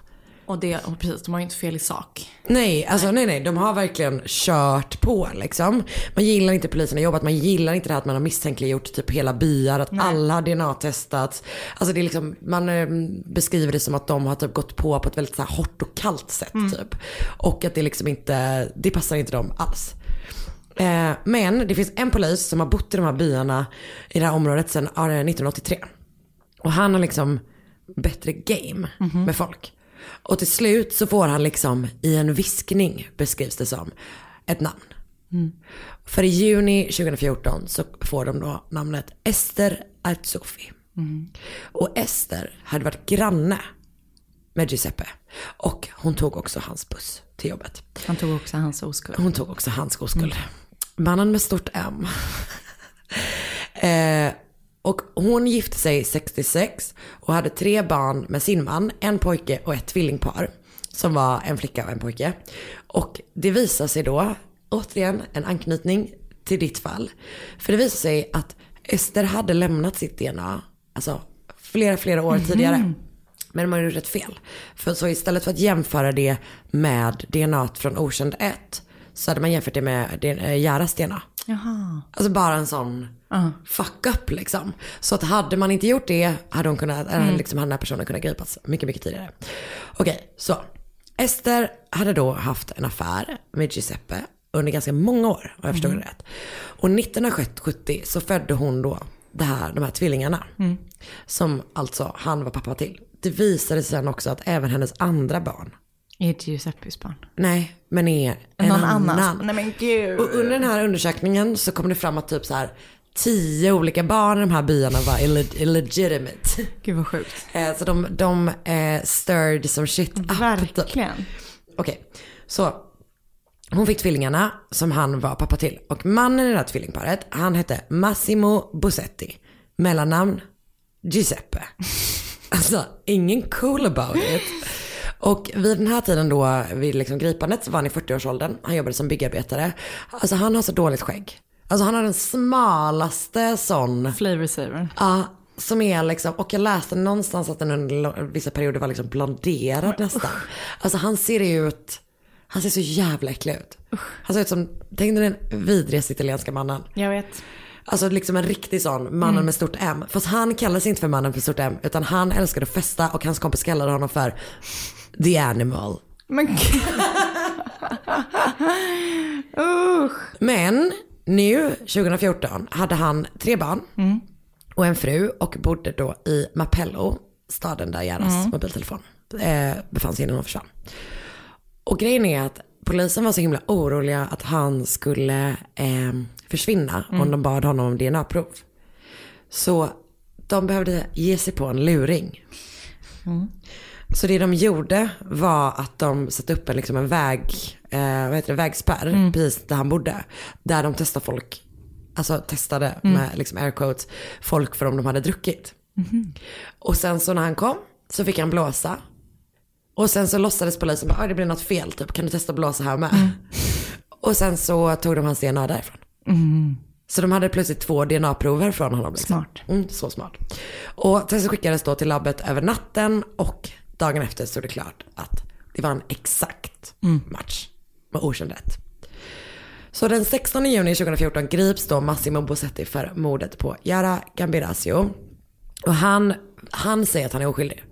Och, det, och precis, de har ju inte fel i sak. Nej, alltså nej nej, de har verkligen kört på liksom. Man gillar inte polisen har jobbat, man gillar inte det här att man har misstänkliggjort typ hela byar, att Nej. alla har DNA-testats. Alltså det är liksom, man eh, beskriver det som att de har typ gått på på ett väldigt så här hårt och kallt sätt Mm. typ. Och att det liksom inte, det passar inte dem alls. Eh, men det finns en polis som har bott i de här byarna i det här området sedan eh, 1983. Och han har liksom bättre game Mhm. med folk. Och till slut så får han liksom i en viskning beskrivs det som ett namn. Mm. För i juni 2014 så får de då namnet Ester Artsofi. Mm. Och Ester hade varit granne med Giuseppe. Och hon tog också hans buss till jobbet. Han tog också hans oskuld. Hon tog också hans oskuld. Mannen med stort M. eh, och hon gifte sig 66 och hade tre barn med sin man, en pojke och ett tvillingpar. Som var en flicka och en pojke. Och det visar sig då, återigen en anknytning till ditt fall. För det visar sig att Ester hade lämnat sitt DNA, alltså flera, flera år tidigare. Men de har gjort rätt fel. För så istället för att jämföra det med DNA från okänd 1 så hade man jämfört det med det- eh, Jaras DNA. Jaha. Alltså bara en sån fuck up liksom. Så att hade man inte gjort det hade hon kunnat, Mm. liksom hade den här personen kunnat gripas mycket, mycket tidigare. Okej, så. Ester hade då haft en affär med Giuseppe under ganska många år, om jag förstod Mm. det rätt. Och 1970 så födde hon då det här, de här tvillingarna. Mm. Som alltså han var pappa till. Det visade sig sen också att även hennes andra barn, Är Giuseppes barn? nej, men är en Någon annan. annans? Nej men gud. Och under den här undersökningen så kom det fram att typ så här tio olika barn i de här byarna var illeg- illegitimate. Gud vad sjukt. Eh, Så de, de eh, stirred som shit typ. Verkligen. Okej, så hon fick tvillingarna som han var pappa till. Och mannen i det här tvillingparet, han hette Massimo Bossetti. Mellannamn Giuseppe. Alltså, ingen cool about it. Och vid den här tiden då, vid liksom gripandet, så var han i 40-årsåldern. Han jobbade som byggarbetare. Alltså han har så dåligt skägg. Alltså han har den smalaste sån. Flavor saver. Ja, som är liksom, och jag läste någonstans att den under vissa perioder var liksom blonderad nästan. Alltså han ser ut, han ser så jävla äcklig ut. Han ser ut som, tänk dig den vidrigaste italienska mannen. Jag vet. Alltså liksom en riktig sån, mannen Mm. med stort M. Fast han kallar sig inte för mannen med stort M, utan han älskade att festa och hans kompis kallade honom för the animal. Men. Usch. Men nu, 2014, hade han tre barn Mm. och en fru och bodde då i Mapello, staden där Jaras Mm. mobiltelefon eh, befann sig innan hon försvann. Och grejen är att polisen var så himla oroliga att han skulle eh, försvinna Mm. om de bad honom om DNA-prov. Så de behövde ge sig på en luring. Mm. Så det de gjorde var att de satte upp en, liksom en väg, eh, vad heter det, vägspärr Mm. precis där han bodde. Där de testade folk, alltså testade Mm. med liksom air quotes, folk för om de hade druckit. Mhm. Och sen så när han kom så fick han blåsa. Och sen så låtsades polisen bara, "Oj, det blir något fel typ, kan du testa att blåsa här med? Och sen så tog de hans DNA därifrån. Mm. Så de hade plötsligt två DNA-prover från honom. Liksom. Smart. Mm, så smart. Och testet skickades då till labbet över natten och dagen efter stod det klart att det var en exakt Mm. match med okänd rätt. Så den 16 juni 2014 grips då Massimo Bossetti för mordet på Yara Gambirasio. Och han, han säger att han är oskyldig.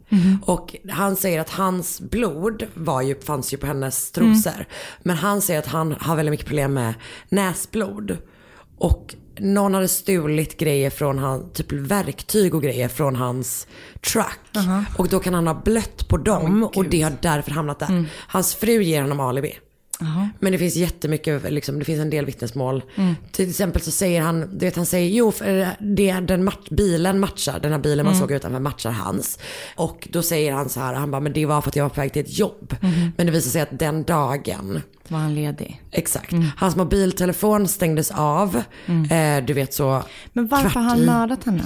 Och han säger att hans blod var ju, fanns ju på hennes trosor. Men han säger att han har väldigt mycket problem med näsblod. Och någon hade stulit grejer från han, typ verktyg och grejer från hans truck. Och då kan han ha blött på dem och det har därför hamnat där. Hans fru ger honom alibi. Men det finns jättemycket, liksom, det finns en del vittnesmål. Till exempel så säger han, du vet han säger, jo för det, den mat, bilen matchar, den här bilen man såg utanför matchar hans. Och då säger han så här, han bara, men det var för att jag var på väg till ett jobb. Men det visar sig att den dagen, Var han ledig? exakt, hans mobiltelefon stängdes av. Eh, du vet så. Men varför har han mördat henne?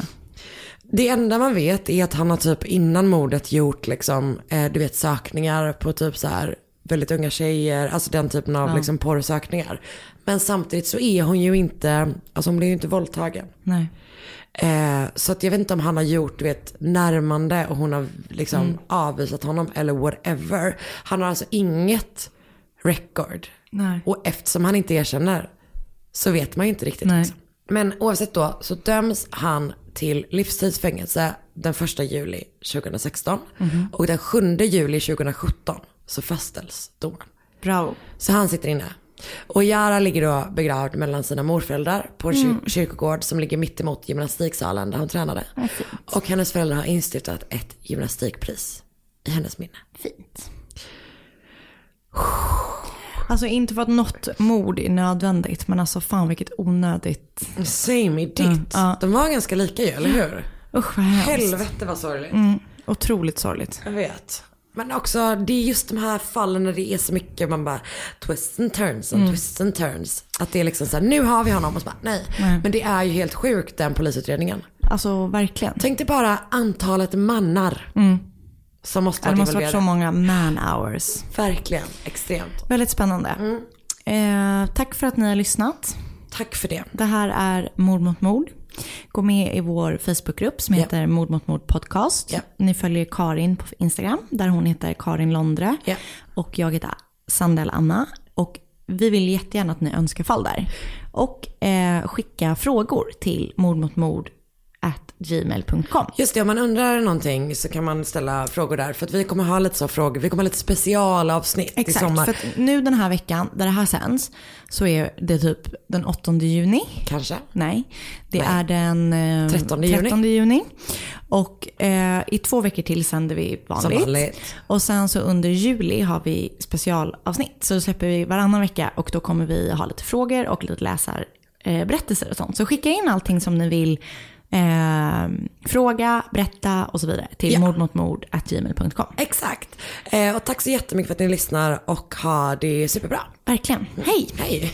det enda man vet är att han har typ innan mordet gjort liksom, eh, du vet sökningar på typ så här väldigt unga tjejer, alltså den typen av liksom porrsökningar. Men samtidigt så är hon ju inte, alltså hon blir ju inte våldtagen. Nej. Eh, så att jag vet inte om han har gjort, du vet, närmande och hon har liksom avvisat honom eller whatever. Han har alltså inget record. Nej. Och eftersom han inte erkänner så vet man ju inte riktigt. Liksom. Men oavsett då så döms han till livstidsfängelse den 1 juli 2016. Och den 7 juli 2017 så fastställs domen. Bravo. Så han sitter inne. Och Jara ligger då begravd mellan sina morföräldrar på en kyr- kyrkogård som ligger mitt emot gymnastiksalen där hon tränade. Och hennes föräldrar har instiftat ett gymnastikpris i hennes minne. Fint. Alltså inte för att något mord är nödvändigt, men alltså fan vilket onödigt. Same i ditt. Mm, ja. De var ganska lika ju, eller hur? Usch vad hemskt. Helvete vad sorgligt. Mm, otroligt sorgligt. Jag vet. Men också, det är just de här fallen när det är så mycket, man bara twists and turns and twists and turns. Att det är liksom så här, nu har vi honom och så bara, nej. Nej. Men det är ju helt sjukt den polisutredningen. Alltså verkligen. Tänk dig bara antalet mannar som måste Det måste varit så många man hours. Verkligen, extremt. Väldigt spännande. Eh, tack för att ni har lyssnat. Tack för det. Det här är Mord mot mord. Gå med i vår Facebookgrupp som heter Mord mot mord podcast. Ja. Ni följer Karin på Instagram där hon heter Karin Londre. Ja. Och jag heter Sandel Anna. Och vi vill jättegärna att ni önskar fall där. Och eh, skicka frågor till mordmotmord at gmail.com. Just det, om man undrar någonting så kan man ställa frågor där. För att vi kommer ha lite så frågor, vi kommer ha lite specialavsnitt i Exakt, sommar. för att nu den här veckan där det här sänds så är det typ den 8 juni. Kanske. Nej, det Nej. är den eh, 13 juni. 13 juni. Och eh, i två veckor till sänder vi vanligt. Vanligt. Och sen så under juli har vi specialavsnitt. Så då släpper vi varannan vecka och då kommer vi ha lite frågor och lite läsar eh, berättelser och sånt. Så skicka in allting som ni vill eh, fråga, berätta och så vidare till Ja. mordmotmord.gmail.com. Exakt. Eh, och tack så jättemycket för att ni lyssnar och ha det superbra. Verkligen. Hej! Hej.